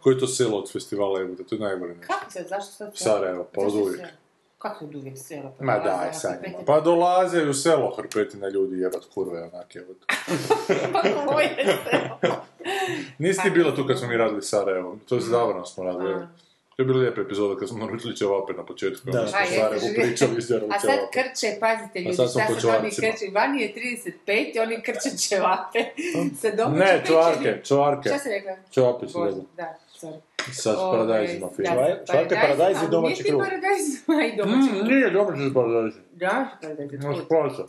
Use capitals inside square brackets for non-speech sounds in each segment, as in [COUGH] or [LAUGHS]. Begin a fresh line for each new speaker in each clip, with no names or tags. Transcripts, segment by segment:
Koji je to selo od festivala jebote, to je najbolje nešto.
Kako se, zašto sad?
Sarajevo, pa od uvijek.
se- Kako od uvijek selo? Pa
Ma daj, sad. Pa dolaze u selo hrpetina ljudi jebat kurve, onak jebote. [LAUGHS]
Pa koje selo?
Nisi ti bila tu kad smo mi radili Sarajevo, to je zavrano smo radili. evo. To je bila lijepa epizoda kad smo naručili ćevape na početku,
Da.
onda smo
A,
o
jeste,
Sarajevu
živi-
pričali iz
A sad krče, pazite ljudi,
sad smo
sad vani
čvarcima.
krče, vani je 35 i oni krče ćevape. Sa
Ne, čvarke, čvarke.
Šta si rekla?
Ćevape su.
Da, sorry.
Sa
Ovaj,
paradajzima
da,
film.
Čvarke, paradajz i domaći
nije ti
kruh.
paradajz, a i domaći
Mm,
kruh.
nije dobro što su paradajzi.
Da, paradajz je
No,
kruh.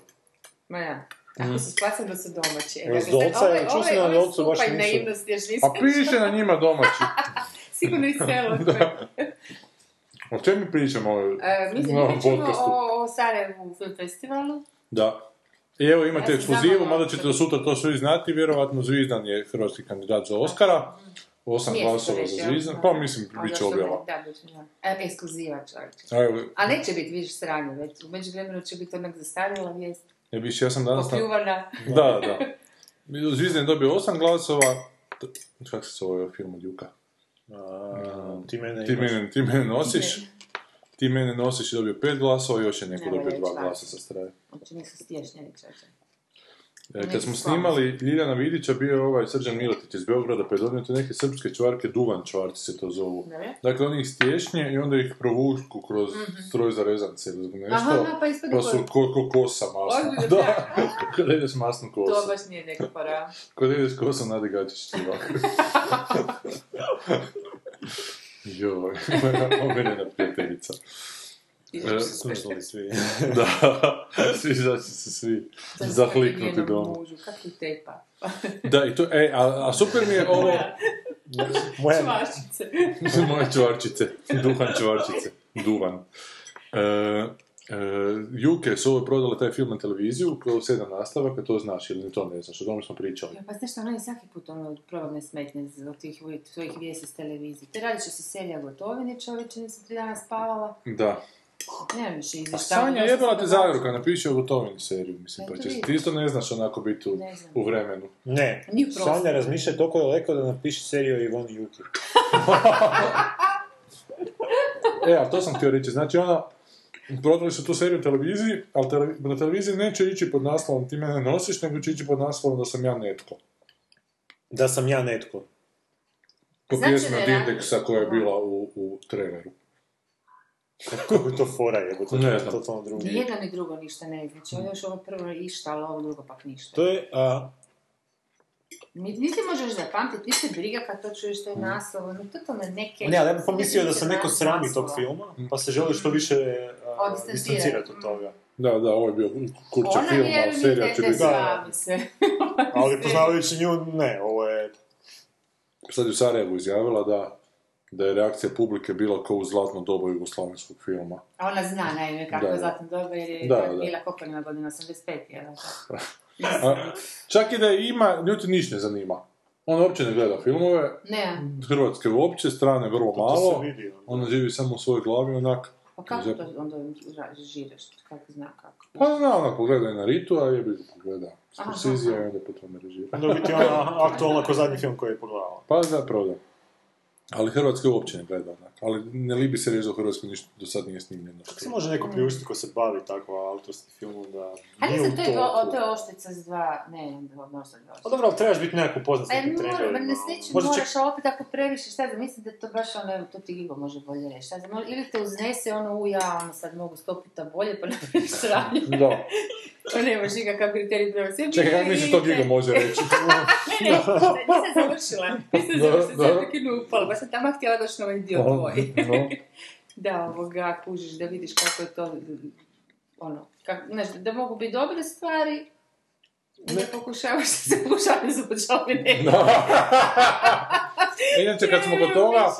Ma ja. Tako su spasili da su domaći. E, dakle,
s dolca
sad
je-
ovaj-
čuo sam
ovaj-
na
ovaj
dolcu baš
stupanj
nisu-
naivnosti još
A
nisam
piše na njima domaći. [LAUGHS]
Sigurno i selo. [LAUGHS]
O čem mi pričamo?
E, mislim,
na
mi
ovom
pričamo
podcastu?
o, o Sarajevu film festivalu.
Da. I evo imate
Ja
ekskluzivu, mada ćete do sutra to svi znati, vjerojatno Zvizdan je hrvatski kandidat za Oscara. Osam glasova za? Zvizdan,
Da.
pa mislim,
A
bit će objava.
ne? Da, bit će, da. E, ekskluziva čovječe.
A
neće biti, vidiš, sranje već. U međuvremenu će biti onak zastarjela vijest.
ja, biš, ja sam danas... Na...
Popljuvana. [LAUGHS]
Da, da. Zvizdan je dobio osam glasova. Kako se zove ovaj film od Juka?
A, ti mene
Ti
imaš.
mene, ti mene nosiš. Ti mene nosiš i dobio pet glasova i još je neko
Ne,
dobio
ne,
dva glasa sa strane.
Znači nisu stješnjeni čovječe.
E, Kad smo snimali Ljiljana Vidića, bio je ovaj Srđan Miletić iz Beograda, pa je donio te neke srpske čvarke, duvan čvarci se to zovu.
Ne?
Dakle, oni ih stješnje i onda ih provuku kroz stroj za rezance ili nešto.
Aha, pa ispadne
pa su
ko-
ko, ko kosa masna.
Ozbiljno, [LAUGHS]
da, kad ideš masnu
To
kosu.
baš nije neka para.
Kad ideš kosom Nadi Gačić ovako. [LAUGHS] Joj, [LAUGHS] omiljena prijateljica. E,
Slušali [LAUGHS] svi.
da, svi znači se svi zahliknuti doma.
Mužu, tepa.
Da, i to, e, a, a super mi je [LAUGHS] ovo...
Moja,
Čvaščice. [LAUGHS]
Moje čvarčice, duhan čvarčice, duvan. E, e, Juke su ovo prodale taj film na televiziju, kao sedam nastavaka, to znaš ili to ne znaš, o tome smo pričali.
Ja, pa znaš što, ono je svaki put ono probavne smetnje od tih svojih vijesti s televizije. Te radiš se serija Gotovine, čovječe, nisam tri dana spavala.
Da.
Nemam više
A
izvještava.
Sanja jebala te Zagorka, napiši o gotovini seriju, mislim, pa
Eto
će,
vidiš.
ti isto ne znaš onako biti u,
Ne
u vremenu.
ne. Sanja razmišlja toliko daleko da napiše seriju o Ivoni Juki. [LAUGHS]
E, ali to sam htio reći, znači ona, prodali su tu seriju televiziji, ali tele- na televiziji neće ići pod naslovom ti mene nosiš, nego će ići pod naslovom da sam ja netko.
Da sam ja netko.
Po
Znači
pjesmi od Indeksa koja je bila u, u traileru.
Kako je to fora, jebo, to
Ne
je totalno drugo.
Ni jedno ni drugo ništa ne znači. Ovo još ovo prvo je išta, ali ovo drugo pak ništa.
To je, a,
Ni, niti možeš zapamtiti, niti te briga kad to čuješ što je naslov, ono totalno neke...
ne, ali ja bih pomislio da se neko srami tog filma, pa se želi što više
Odistancirati.
distancirati od toga.
Da, da, ovo je bio kurče
Ona
film, ali serija
ne,
će
ne
biti...
srami se.
Ali [LAUGHS] poznavajući nju, ne, ovo je...
Sad je u Sarajevu izjavila da, da je reakcija publike bila kao u zlatno dobu jugoslavenskog filma.
A ona zna naime kako
Da,
je
da.
zlatno doba jer je
Da, da.
bila Kopenina godina 85, jel? [LAUGHS]
A, čak i da je ima, ljudi ništa ne zanima. On uopće ne gleda filmove,
Ne,
hrvatske uopće, strane vrlo malo.
vidi. ono.
Ona živi samo u svojoj glavi, onak.
pa kako
Zep-
to onda režiraš, kako zna kako?
Pa zna, ona pogleda i na Ritu, a jebi ga pogleda Scorsese i onda po tome režira.
Onda je biti ona aktualna ko zadnji film koji je pogledala.
Pa zapravo da. Ali Hrvatske uopće ne gleda onak. Ali ne libi se reći da u Hrvatskoj ništa do sad nije snimljeno.
Kako se može neko priuštiti ko se bavi tako autorskim filmom da
A
nije
nisam,
u
to je, to je oštrica s dva, ne, možda dva.
Pa dobro, ali trebaš biti nekako poznat s
Aj,
nekim
mora,
trendovima.
ma ne s nečim
Možda
moraš, opet ako previše, šta znam, mislim da to baš ono, to ti Igo može bolje reći, šta znam, ili te uznese ono, u ja, ono, sad mogu sto puta bolje, pa napraviš [LAUGHS] sranje,
Da.
to nemaš nikakav kriterij prema sebi.
Čekaj, kako misliš to Gigo može reći? [LAUGHS]
Ne, ne, nisam završila, nisam završila, sad je ne upala, baš sam tamo htjela doći na ovaj dio tvoj.
No. [LAUGHS]
Da, ovoga, kužiš, da vidiš kako je to, ono, kak, znaš, da mogu biti dobre stvari, Ne pokušavaš se pokušavati započali ne.
Inače, kad smo kod toga,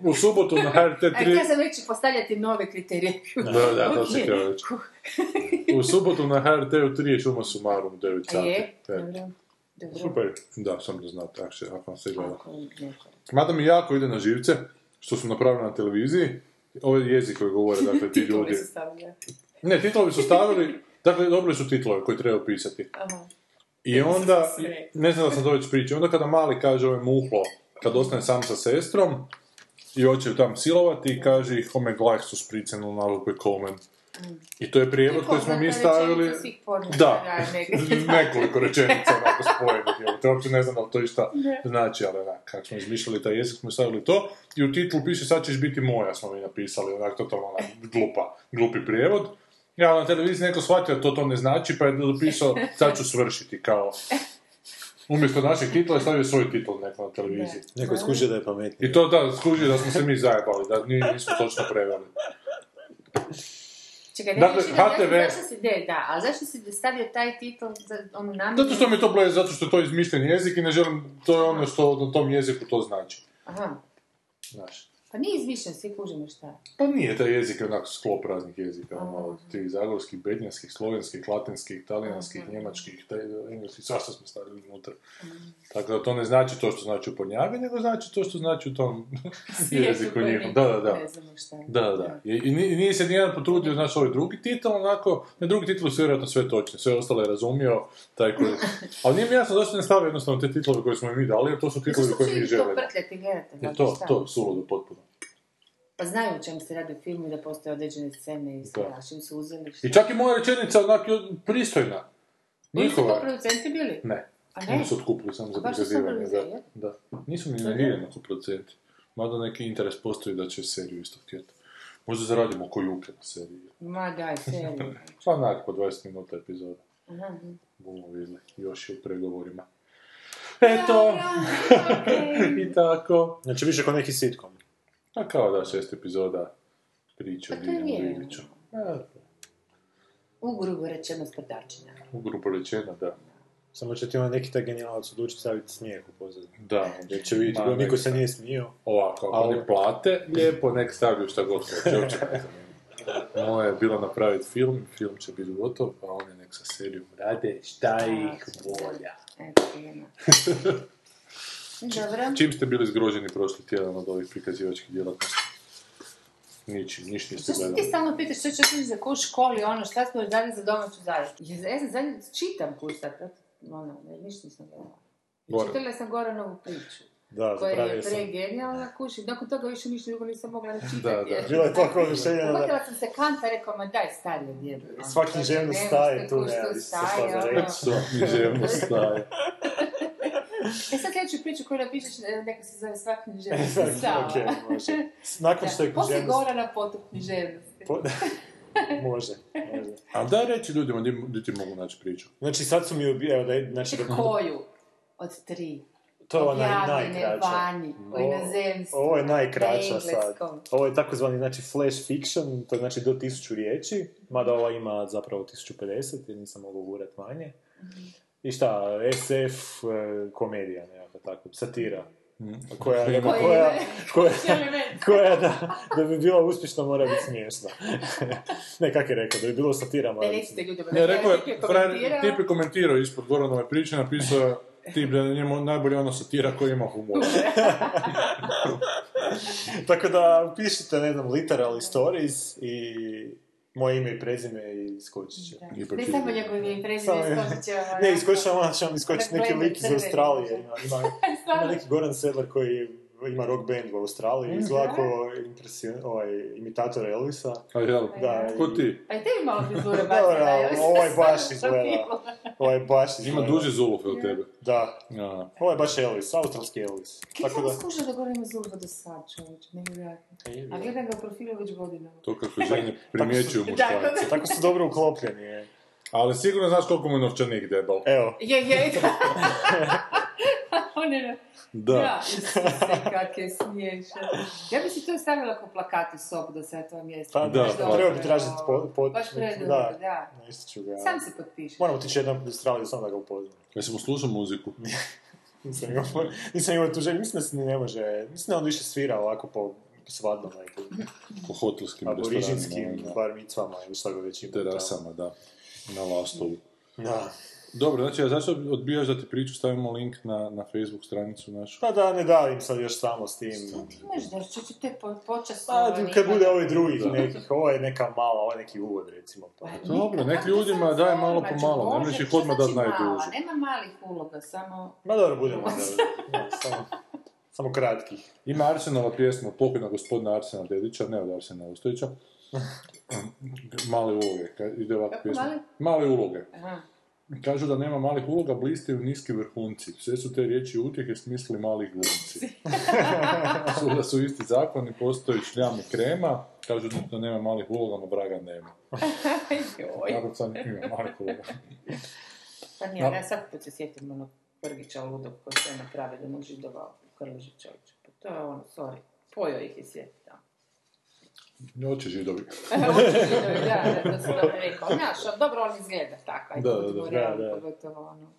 u subotu na HRT
A
3...
ja sam već postavljati nove kriterije.
Da, da, to se htio reći. U subotu na HRT-u 3 je šuma sumarum u 9
A
sati.
je?
E,
Dobro.
Super.
Da, sam da znate, ako, vam se gleda.
Ako ne.
Mada mi jako ide na živce, što su napravili na televiziji, ovaj jezik koji govore, dakle, ti [LAUGHS]
Titlovi
ljudi.
su stavljali.
Ne, titlovi su stavili, dakle, dobili su titlove koje treba pisati.
Aha.
I onda, ne znam da sam to već pričao, onda kada mali kaže ovaj muhlo, kad ostane sam sa sestrom, i hoće ju tam silovati i kaže ih ome gleich su spricen u nalog komen. I to je prijevod koji smo mi stavili... Da, [LAUGHS] nekoliko rečenica onako spojenih, to uopće ne znam da li to išta znači, ali onak, kako smo izmišljali taj jezik, smo stavili to, i u titlu piše sad ćeš biti moja, smo mi napisali, onak, totalno onak, glupa, glupi prijevod. Ja na televiziji neko shvatio da to to ne znači, pa je napisao sad ću svršiti, kao, umjesto našeg titla je stavio svoj titl neko na televiziji.
Neko je skužio da je pametniji.
I to da, skuži da smo se mi zajebali, da ni- nismo točno preveli.
Čekaj, ne,
Dakle, HTV.
zašto- Zašto si, de, da, ali zašto si stavio taj titl za onu namjeru?
Zato što mi to bleje, zato što je to izmišljen jezik i ne želim, to je ono što na tom jeziku to znači.
Aha,
Znaš.
Pa nije izmišljen, svi kužimo šta je.
Pa nije, taj jezik je onako sklop raznih jezika, ono, od tih zagorskih, bednjanskih, slovenskih, latinskih, talijanskih,
Aha.
njemačkih, taj, engleskih, svašta smo stavili unutra. Tako da to ne znači to što znači u Ponjavi, nego znači to što znači u tom [LAUGHS] [LAUGHS] jeziku
mi
Da, da, da. Da, da, da. I, i ni- nije se nijedan potrudio, znaš, ovaj drugi titl, onako, na drugi titlu su vjerojatno sve točne, sve ostalo je razumio, taj koji... [LAUGHS] Ali nije mi jasno zašto ne stavio jednostavno te titlove koje smo mi dali, jer to su titlovi
Zašto
koje mi
to
želimo.
prtljati, gledate?
Je
znate
to,
šta?
to, suludo potpuno.
Pa znaju o čemu se radi u filmu i da postoje određene scene i a čim su uzeli.
I čak i moja rečenica onak je pristojna.
Oni su to
Njihova.
producenti bili?
Ne.
A ne?
Oni su otkupili samo za prikazivanje, da. da. Nisu ni negirani oko producenti. Mada neki interes postoji da će seriju isto htjeti. Možda zaradimo oko Juke na seriji.
Ma daj, seriju. [LAUGHS]
Pa onak po 20 minuta epizoda.
Aha, aha.
Bomo vidjeli. Još je u pregovorima. Eto! [LAUGHS] [LAUGHS] I tako.
Znači više kao neki sitcom.
A kao da šest epizoda priče o
Pa to
Diljanu
je.
Vidiću. A,
U grubo rečeno sprdačina.
U grupu rečeno, da.
Samo će ti onda neki taj genijalac odlučiti staviti smijeh u pozadinu.
Da.
Jer će vidjeti,
Ma,
niko se nije smio.
Ovako, ako ne plate, lijepo, nek stavljaju šta god hoće, uopće. [LAUGHS] Moje je bilo napraviti film, film će biti gotov, a oni nek sa serijom rade šta ih volja.
Eto. [LAUGHS] Dobro.
Čim ste bili zgroženi prošli tjedan od ovih prikazivačkih djelatnosti? Ničim, ništa niste
Što se ti
gledali.
stalno pitaš što ćeš za ko u školi, ono, šta smo još dali za domaću zadaću? Ja, ja sam zadnji, čitam kuć sad, tad, ono, ne, ništa nisam gledala.
Goran.
Čitala sam Goranovu priču,
Da,
koja je pregenijalna kuć i nakon toga više ništa drugo nisam mogla ni čitati.
Da, da.
Bilo je toliko da...
Uhvatila sam se kanta, rekao, ma daj, stari je djebe. ono,
Sva
kaže,
književnost
nema
staje tu,
tu
više
staje,
šta za
ono.
reći. [LAUGHS]
Sva književnost staje.
E sad sljedeću priču koju napišeš, e, neka se zove sva književnost
Sad,
stava.
ok, može. Nakon što je
Poslije
književnost...
Gorana potop književnosti.
Po- [LAUGHS] može, može.
A daj reći ljudima gdje ti mogu naći priču.
Znači sad su mi ubi... Evo, da je, znači,
Čekaj, koju? Od tri.
to je ova naj,
Objavljene
najkraća.
vani, u
Ovo- je
na
najkraća sad. Ovo je takozvani znači flash fiction, to je znači do 1000 riječi, mada ova ima zapravo 1050 jer nisam mogao gurat manje. I šta, SF, e, komedija nekakva tako, satira. Koja,
Ima.
koja, koja, koja,
Element.
koja da, da bi bila uspješna mora biti smiješna. [LAUGHS] ne, kak je rekao, da bi bilo satira mora
Ne,
biti
ljudima.
Ne, rekao je, frajer,
komentirao.
tip je komentirao ispod Goranove priče, napisao je tip da je njemu najbolje ono satira koji ima humor. [LAUGHS]
Tako da pišite, ne znam, literally stories i moje ime i prezime i skočit će.
Ne
pročitao.
samo njegov ime i prezime,
Samo-
skočit će vam.
Ne, iskočit će [LAUGHS] vam, će vam iskočiti neki lik iz. Australije. Ima, ima, [LAUGHS] ima neki Goran Sedler koji ima rock band u Australiji, izgleda kao ovaj, imitator Elvisa.
A jel?
Da,
Ko ti?
A i tebi malo frizure
Dobro,
jel?
ovaj baš izgleda. Ovaj baš [LAUGHS]
Ima
izgleda.
duže zulufe od tebe.
Da,
Aha.
ovo je baš Elvis, australski Elvis.
Kako
Tako da...
da gore ima zulufa do sad, čovječe, nevjerojatno. A gledam ga u profilu već godinama.
To kako žene [LAUGHS] primjećuju
Da,
muškarci.
Tako su dobro uklopljeni. je.
Ali sigurno znaš koliko mu je novčanik debel.
Evo,
Je, je, [LAUGHS] [LAUGHS] On je...
Da.
Ja, Isuse, kak je smiješan. Ja bi si to stavila kao plakat u sobu da se na to mjesto.
Pa
Da,
da,
da.
treba bi tražiti po, po,
Baš predobro,
da.
da.
Nešto ću ga...
Sam se potpiši.
Moramo otići jednom u Australiju samo da ga upoznam.
Jesi mu slušao muziku? [LAUGHS]
Nisam imao, nisam imao tu želju, mislim da se ni ne može, mislim da on više svira ovako po svadbama i
Po hotelskim
aborižinskim
restoranima,
bar micvama ili šta ga već ima.
na terasama, da. Na Lastovu.
Da.
Dobro, znači, a zašto odbijaš da ti priču stavimo link na, na Facebook stranicu našu?
Pa da, ne davim sad još samo s tim.
Ti imaš da će te po, počas...
Pa, kad bude ovih drugih nekih, ovo je neka mala, ovo je neki uvod recimo. Pa.
Dobro, nek ljudima daj malo po malo, ne možeš ih odmah najduže.
znači Nema malih uloga, samo...
Ma dobro, budemo onda, da, samo, samo kratkih.
Ima Arsenova pjesma, pokojna gospodina Arsena Dedića, ne od Arsena Ostojića. [LAUGHS] Male uloge, ide ovako
Kako
pjesma. Male uloge.
Aha.
Kažu da nema malih uloga, blistaju niski vrhunci. Sve su te riječi utjehe smisli malih glumci. [LAUGHS] su da su isti zakoni, postoji šljam i krema. Kažu da nema malih uloga, no vraga nema.
Joj.
Sad ima malih uloga.
Pa nije, ja svaki put se sjetim onog Prgića ludog koji se napravi da mu židova u. Pa to je ono, sorry, pojao ih je svijet tamo.
Oće židovi. [LAUGHS]
Oči židovi, da, da, to sam dobro rekao. Znaš, dobro on izgleda tako, ajde,
Da, da, da,
da, da.
pogotovo ono.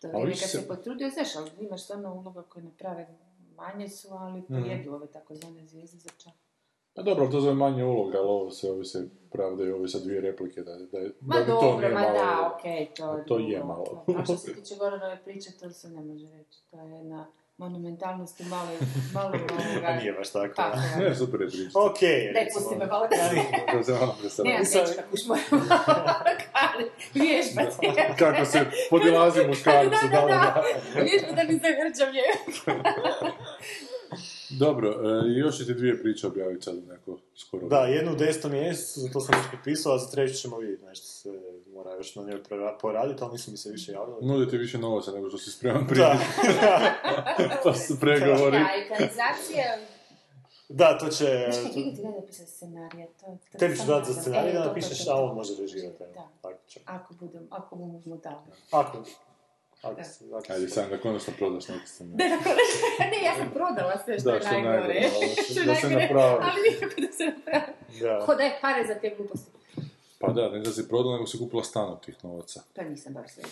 To vrijeme kad
se-
se potrudio, znaš, ali imaš stvarno uloga koje naprave manje su, ali
Mhm.
pojedu ove takozvane zvijezde za čak.
Pa dobro, to zove manje uloga, ali ovo se, ovi se pravdaju, ovi sa dvije replike, da, da, da
Ma
bi to
dobro,
nije
ma
malo
da, okej, to je
To je malo.
A što se tiče Goranove priče, to se ne može reći. To je jedna monumentalnost i malo, [LAUGHS] malo ovoga...
Nije baš tako.
Tako,
Ne, super je priča.
Ok,
Daj, pusti me malo da. Nemam dečka, kuš moram [LAUGHS] kali, vježbati.
Kako se podilazi muškarcu, da, da, da.
Vježbati da mi se hrđam je.
Dobro, e, još će ti dvije priče objaviti sad neko skoro.
Da, jednu u desetom mjesecu, za to sam već potpisao, a za treću ćemo vidjeti nešto se mora još na njoj poraditi, ali nisu mi se više javili.
Nude ti više novaca nego što si spreman prije.
Da, [LAUGHS]
to su pregovori.
Da, ekanizacija...
da, to će...
Kad ti ne napisati scenarija, to
Tebi ću dati za scenarij
E,
da napišeš, a on može režirati.
Da. Ako budem, ako
ako, se- ako
Ajde,
se-
sam da konačno prodaš neki scenarij. [LAUGHS]
ne, ja sam prodala sve što
Da,
je
što je
najgore.
ali [LAUGHS]
Što je
da se
najgore,
napravi.
Ali nikako da se napravi.
Da.
Ko daje pare za te gluposti.
Pa da, ne da si prodala, nego si kupila stan od tih novaca.
Pa nisam baš sve.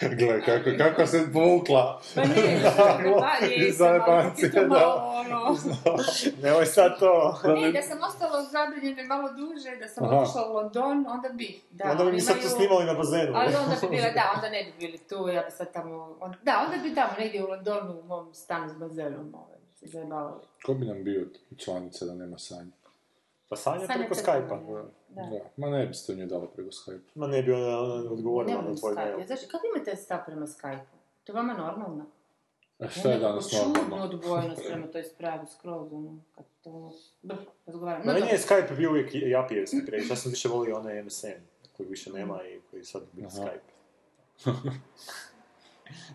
[LAUGHS]
Gle, kako, kako se povukla.
Pa nije, pa jesam, ali
zajebancije,
to malo ono...
Nemoj sad to.
Ne, da sam ostala zabrinjena malo duže, da sam otišla u London, onda bi. Da,
Onda bi mi sad to snimali na bazenu.
Ali onda bi bila, da, onda ne bi bili tu, ja bi sad tamo... on- Da, onda bi tamo negdje u Londonu u mom stanu s bazenom, ovaj, se zajebavali.
Ko bi nam bio članica da nema sanja?
Pa Sanja
Sanja
preko Skype-a.
Da.
Da. Ma ne biste nju dala preko Skype.
Ma ne bi ona, ona odgovorila na tvoj
Skype.
mail.
Znači, kako imate stav prema Skype-u? To je vama normalno?
A šta je danas normalno?
Čudno odbojnost prema toj spravi, skroz, ono, kad to... Brr, razgovaram.
Ma
No,
meni je Skype bio uvijek japijevski priječ. Ja sam više volio onaj MSN, koji više nema i koji sad
Aha.
Skype. [LAUGHS]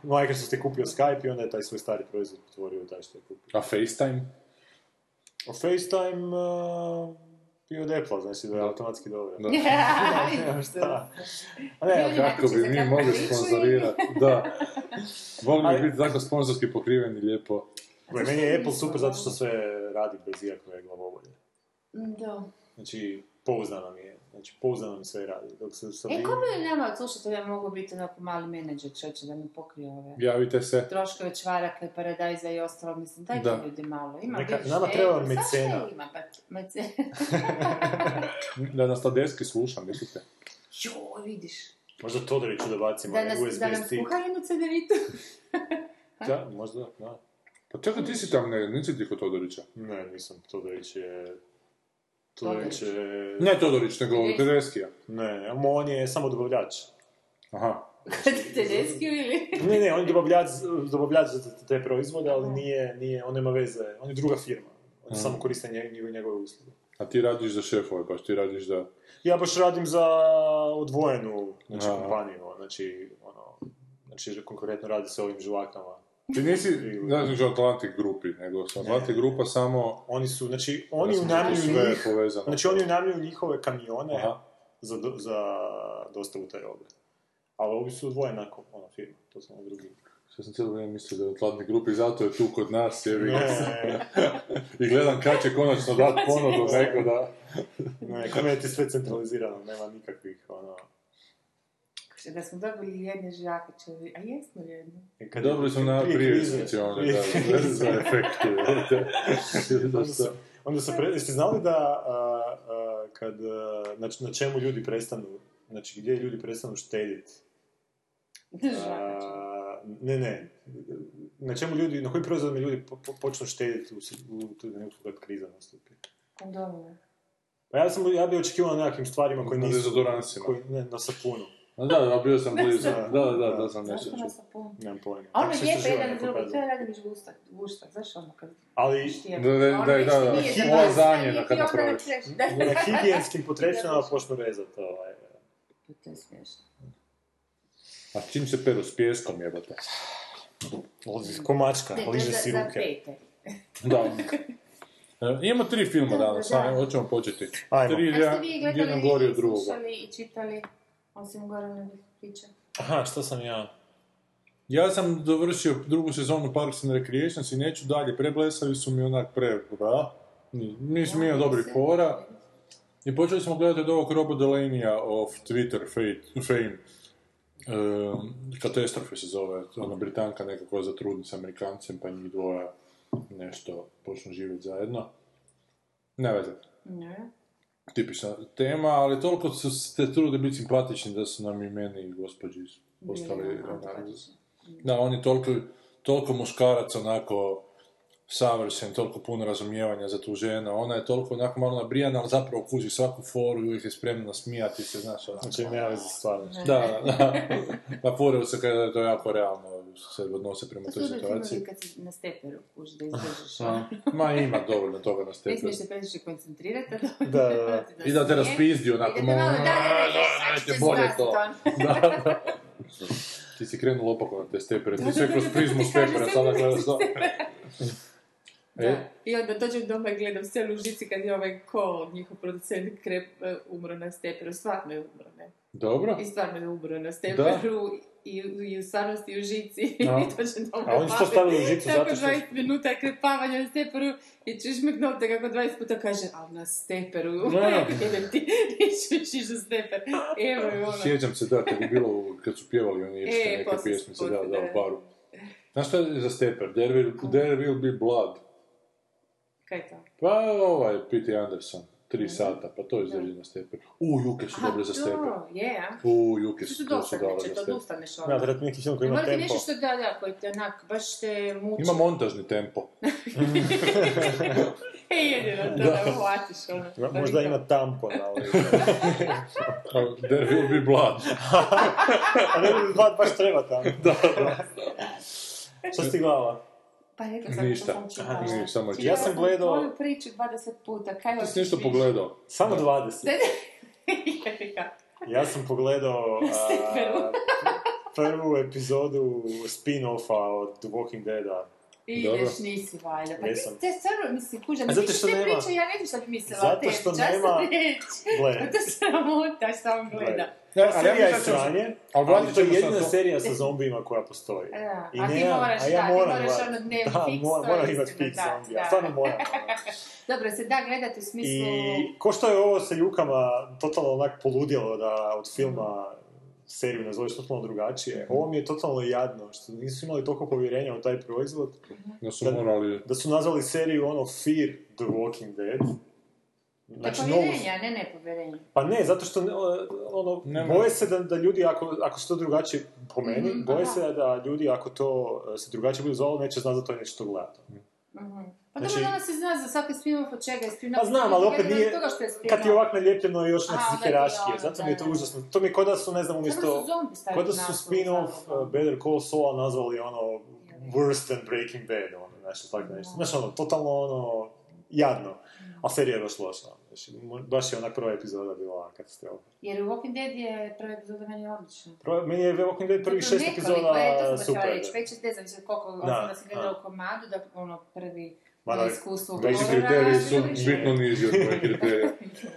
Microsoft je kupio Skype i onda je taj svoj stari proizvod pretvorio u taj što je kupio.
A FaceTime?
A FaceTime uh, bio od Apple, znači da je automatski dobro.
Da. [LAUGHS]
Nema šta. A ne,
Kako bi mi mogli sponzorirati? Da. [LAUGHS] Mogli
Ali-
bi biti tako sponzorski pokriveni lijepo.
Gle, meni je Apple super zato što sve radi bez ikakve glavobolje.
Da.
Znači, pouzdano mi je. Znači, pouzdano mi sve radi. Dok se sa
E, ko bi nama od slušatelja mogu biti onako mali menadžer čeće da mi pokrije ove
Javite se.
troškove čvaraka i paradajza i ostalo, mislim, dajte
Da.
ljudi malo. Ima
Neka-
više,
nama treba
e,
mecena.
Ima, pa, mecena. [LAUGHS]
Da nas Tadeski sluša, mislite?
Joj, vidiš.
Možda Todoriću da bacimo
Da, nas,
USB
da nam skuha jednu cederitu. [LAUGHS]
Da, možda, da.
Pa čekaj, ti si tam, ne, nisi ti kod Todorića.
Ne, nisam. Todorić je... Todorić je...
Ne Todorić, nego. Tedeskija.
Ne, ne, on je samo dobavljač.
Aha. [LAUGHS]
Tedeskiju ili?
Ne, ne, on je dobavljač, dobavljač za te- te proizvode, ali nije, nije, on nema veze, on je druga firma. On samo koriste nje- njegove, njegove usluge.
A ti radiš za šefove, baš ti radiš za...
Ja baš radim za odvojenu znači, kompaniju, znači, ono, znači, konkurentno radi se ovim žvakama.
Ti nisi, ne znaš o Atlantic grupi, nego su Atlantic grupa samo...
Oni su, znači, oni
sve
njih,
povezano.
znači, oni unajmljuju njihove kamione
Aha.
za, do- za dostavu te robe. Ali ovi su odvojena ona firma, to su ono drugi.
Što sam cijelo vrijeme mislio da je hladnoj grupi, zato je tu kod nas, jevi ga.
Ne,
I gledam kad će konačno dat [LAUGHS] ponudu neko da...
ne, kod ti sve centralizirano, nema nikakvih, ono...
Da smo dobili jedne žakače, a jesmo jedne.
Kad
Dobili smo na
prije krize,
prijesnici, ono,
prije
da, za efektu. [LAUGHS]
Onda su, onda pre... Jeste znali da a, a, kad, a, znači, na čemu ljudi prestanu, znači gdje ljudi prestanu štediti? A, ne, ne. Na čemu ljudi, na kojim proizvodima ljudi po, po- počnu štediti u, u kad kriza nastupi? Pa ja sam, ja bi očekivao na nekakvim stvarima koje
Na
nisu...
dezodoransima.
Koji, ne, na sapunu.
Da, da, bio sam blizu.
Da,
Da, da, da,
da.
da sam nešto čuo.
Nemam pojma.
A ono lijepo jedan drugi, to je Radilić guštak, guštak, znaš ono kad
Ali.
Da, da,
Ono
da, da, da. zanjena
guštak,
kad napraviš.
Da,
na [LAUGHS] higijenskim potrepštinama počnu rezati ovaj...
To je smiješno.
A čim se peru s pjeskom jebate?
Ko mačka, liže si ruke.
Da. [LAUGHS] E, imamo tri filma danas,
Da.
ajmo, hoćemo početi.
Ajmo.
Tri, jedan gori od
slušali i čitali, osim Goranovih priča?
Aha, što sam ja?
Ja sam dovršio drugu sezonu Parks and Recreations i neću dalje, preblesavi su mi onak pre... Da? Nisam imao dobrih fora. I počeli smo gledati od ovog Robo Delaney-a of Twitter fate, fame. Um, katastrofe se zove, ona Britanka nekako zatrudni s Amerikancem, pa njih dvoja nešto počnu živjeti zajedno. Ne veze,
Ne.
Tipična tema, ali toliko su se trude biti simpatični da su nam i meni i gospođi
antipatični.
da, on je toliko, toliko muškarac onako savršen, toliko puno razumijevanja za tu ženu, ona je toliko onako malo nabrijana, ali zapravo kuži svaku foru i uvijek je spremna nasmijati se, znaš, onako.
Znači, nema veze s stvarnošću.
Da, da, da furaju se kada je to jako realno se odnose prema
To
toj situaciji.
kad si na steperu kuži da izdržiš.
A, Ma ima dovoljno toga na
Ne
steperu.
smiješ se previše koncentrirati, [LAUGHS] da,
Da.
I da te raspizdi onako,
malo, da, da, da,
da, bolje to. [LAUGHS] Da, da. Ti si krenuo opako na te stepere, ti sve kroz prizmu stepera, sada gledaš to.
Da.
E?
I onda dođem doma i gledam scenu u žici kad je ovaj ko, njihov producent krep, uh, umro na steperu. Stvarno je umro, ne?
Dobro.
I stvarno je umro na steperu i, u- i u stvarnosti i u žici.
A. [LAUGHS]
I dođem doma
A oni su to
pale.
stavili u žicu zato što-
20 minuta krepavanja na steperu i čuš me knopte kako 20 puta kaže, ali na steperu.
Ne.
Jebem [LAUGHS] ti, neću ići na steper. Evo je ono.
Sjećam se da, kad je bilo, kad su pjevali oni irske
E,
neke pjesmice, da, da,
da.
u baru. Znaš šta je za steper? There will, there will be blood.
Kaj je to?
Pa ovaj, P.T. Anderson, tri sata, pa to izdrži na steper. U, juke su
Aha,
dobre za steper.
to, je, a?
U, juke su, to su dobre za
to
steper.
odustaneš
Ja,
ono.
vjerojatno neki film koji ima tempo.
nešto što da, da, koji te onak, baš te muči.
Ima montažni tempo. [LAUGHS] [LAUGHS]
E, jedino to da uhvatiš, ono.
Možda ima tampon, ali...
There will be blood.
A ne, ba- baš treba tamo. da, da. Što si ti gledala?
Pa rekla sam
Ništa.
što sam čitala.
Aha, nije, samo
Ja sam gledao-
Tvoju priču 20 puta, kaj
Ti
hoćeš
si nešto
više?
pogledao.
Samo 20. [LAUGHS]
Jebiga.
Ja sam pogledao [LAUGHS] a, prvu epizodu spin-offa od The Walking Deada.
Ideš, nisi valjda. Pa ti
Jesam.
te stvarno, mislim, kuža,
A
mi
zato
ti
što nema-
priče, ja ne znam šta bi mislila
Zato
o tebi,
što nema-
ti.
Gle.
Pa to sramota [LAUGHS] šta on gleda.
Ne, ali ja
Serija je sranje,
ali
to je jedina
to.
serija sa zombijima koja postoji.
Da,
I
a ti moraš,
a ja
da, ti
moram
moraš
gledat.
ono dnevni
Da,
fiks,
mo-
to
moram
je
imat
istina,
fiks
da,
zombija, stvarno moram. [LAUGHS]
Dobro, se da gledati u smislu...
I ko što je ovo sa Jukama totalno onak poludjelo da od filma seriju nazoveš totalno drugačije, ovo mi je totalno jadno, što nisu imali toliko povjerenja u taj proizvod,
Da su
Da-
morali...
da su nazvali seriju ono Fear the Walking Dead.
Znači,
novu-
povjerenja, ne nepovjerenja.
Pa ne, zato što ne, ono,
Nema.
boje se da, da ljudi, ako, ako se to drugačije, po meni,
Mhm,
boje
aha.
se da ljudi ako to e, se drugačije budu zvalo, neće znati za to i neće to gledati.
Mhm. Pa
Znači-
dobro, danas se zna za svaki spin-off od čega je spin-off.
Pa znam, ali opet nije,
Toga što je
kad je ovak nalijepljeno još
ti je
heraškije, zato
da,
mi je to užasno. To mi je kod da su, ne znam, umjesto... Kod da su spin-off uh, Better Call Saul nazvali ono worse than Breaking Bad, ono, nešto tako nešto. Znaš ono, totalno ono, jadno. A serija je baš loša. Znači, baš je onak prva epizoda bila katastrofa.
Jer u Walking Dead je prva epizoda meni odlična.
Prva, meni je Walking Dead prvih
Zapravo
šest epizoda
e, to sam
super.
htjela reći, ne znam više koliko,
Da,
gledala
da.
u komadu, da ono prvi
Ma da,
moje iskustvo
kriteriji su bitno niži od mojih kriterija.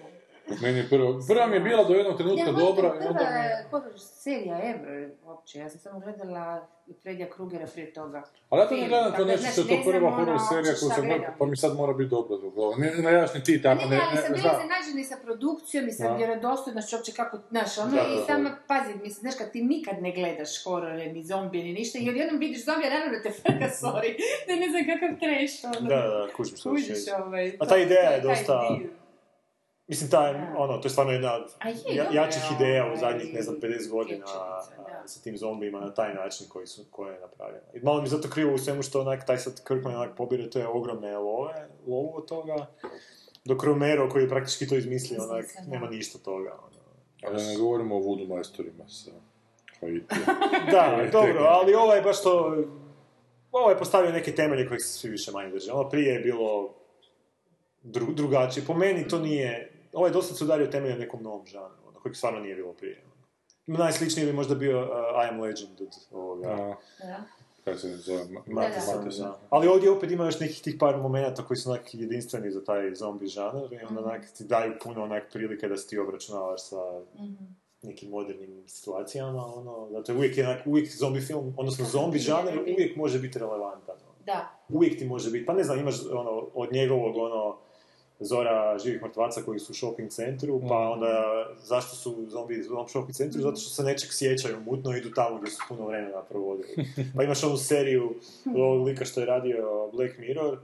[LAUGHS] Meni je prva, prva mi je bila do jednog trenutka
Ja,
dobra i
prva
onda mi je...
serija ever, uopće. Ja sam samo gledala Fredija Krugera prije toga.
Ali ja to ne gledam
da,
nešto što je to prva
znam,
horror
ono,
serija koju sam
gledam.
gledao, pa mi sad mora biti dobro zbog toga. Ne, ne jašni ti tako, ne,
Ne, ali
ne,
sam
ne,
sa produkcijom i sa vjerodostojnošću uopće kako, znaš, ono, i sama, pazi, mislim, znaš, kad ti nikad ne gledaš horore, ni zombije, ni ništa, i odjednom vidiš zombija, da te frka, [LAUGHS] sorry, da ne znam kakav trash, ono.
Da, da, kužim što
Kužiš, ovaj,
A
to-
ta ideja
to
je dosta-. Mislim, taj,
Da.
ono, to je stvarno jedna od jačih ideja u
ovaj,
zadnjih, ne znam, 50 godina sa tim zombijima na taj način koji su, koje je napravljeno. I malo mi zato krivo u svemu što onak, taj sad Kirkman onak pobire te ogromne love, lovu od toga, dok Romero koji je praktički to izmislio, onak, nema ništa toga. Ono.
A da ne govorimo o voodoo majstorima sa. [LAUGHS]
Da, dobro, ali ovo je baš to... Ovo je postavio neke temelje kojih se svi više manje drže. Ono prije je bilo dru, drugačije. Po meni to nije... Ovo je dosta se udario temelje nekom novom žanru, ono, kojeg stvarno nije bilo prije. Najsličniji bi možda bio uh, I Am Legend od ovoga.
A,
Da.
kako se zove? Ma-
Da,
Mate-
da.
Mateson.
Da. Ali ovdje opet ima još nekih tih par momenata koji su onak jedinstveni za taj zombi žanr i onda onak ti daju puno onak prilike da se ti obračunavaš sa nekim modernim situacijama, ono, zato je uvijek, jednak, uvijek zombi film, odnosno zombi žanr uvijek može biti relevantan. ono.
Da.
Uvijek ti može biti, pa ne znam, imaš ono, od njegovog ono, Zora živih mrtvaca koji su u shopping centru, pa onda zašto su zombi u shopping centru? Zato što se nečeg sjećaju mutno i idu tamo gdje su puno vremena provodili. [LAUGHS] Pa imaš onu seriju ovog lika što je radio Black Mirror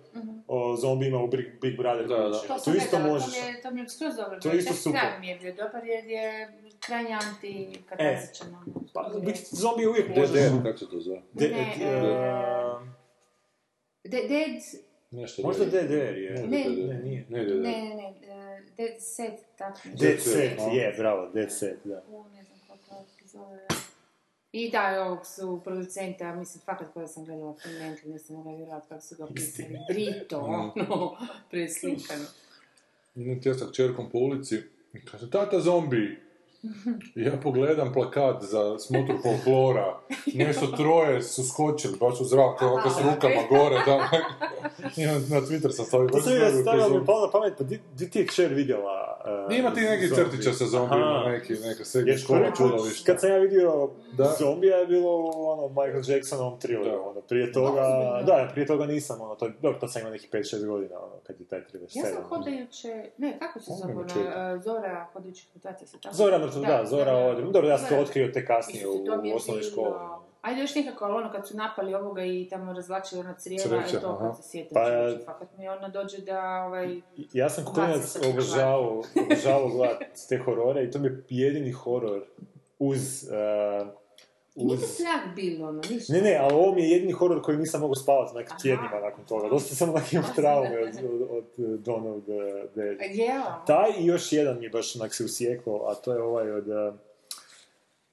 o zombijima u Big, Big Brother
Da, da.
To
To isto
gledala,
možeš...
to mi je, to mi je skroz dobro.
To je isto super.
kraj mi je bio dobar jer je krajnje anti-katarzičan. ono,
Pa,
skroz je-
biti zombije uvijek možeš...
kako se to zove?
De-
e,
um,
De- Dead...
Nešto
Možda
DDR.
Je.
Ne.
Ne, nije.
Ne.
Ne, ne, ne, Dead Set, tako.
Dead
Set,
je, bravo, Dead Set, da.
U, ne znam kako se zove. I da, ovog su producenta, mislim, fakat koja sam gledala film Mental, nisam mogla vjerovat kako su ga pisali. Brito, ono, [LAUGHS] preslikano.
Idem ja sa kćerkom po ulici kaže, tata zombi. [LAUGHS] Ja pogledam plakat za smotru folklora. Mjesto troje su skočili, baš u zrak, ovako s rukama gore, da. [LAUGHS] I na, Twitter sam stavio.
To ja
gledao
stavio mi na pamet, pa di, di ti je kćer vidjela? Uh,
Ima ti neki
zombi?
crtića sa zombijima,
Aha.
neki, neka srednja škola čudališta.
kad sam ja vidio
Da.
zombija je bilo u ono, Michael Jacksonovom
Da.
thrilleru, ono, prije toga, da, prije toga nisam, ono, to dobro, tad sam imao nekih 5-6 godina, ono, kad je taj thriller
Ja sam hodajuće, ne, kako se zove ona, e, Zora hodajućih mutacija se tako?
Zora mrtva, da, Zora odrim. Dobro, ja sam to otkrio te kasnije
to
u osnovnoj školi. Ono.
Ajde još nekako, ali ono kad su napali ovoga i tamo razvlačili ona crijeva, i to
aha.
kad se sjetim
Pa,
čovječe, fakat mi ona dođe da, ovaj,
Ja sam klinac
na
obožavao, obožavao gledat te horore i to mi je jedini horor uz... Uh,
nije
uz...
strah bilo, ono, ništa.
Ne, ne, ali ovo mi je jedini horor koji nisam mogao spavati onak tjednima nakon toga. Dosta sam onak imao traume od, od, od Dawn of the Dead.
Jela.
Taj i još jedan mi je baš onak se usijekao, a to je ovaj od... uh,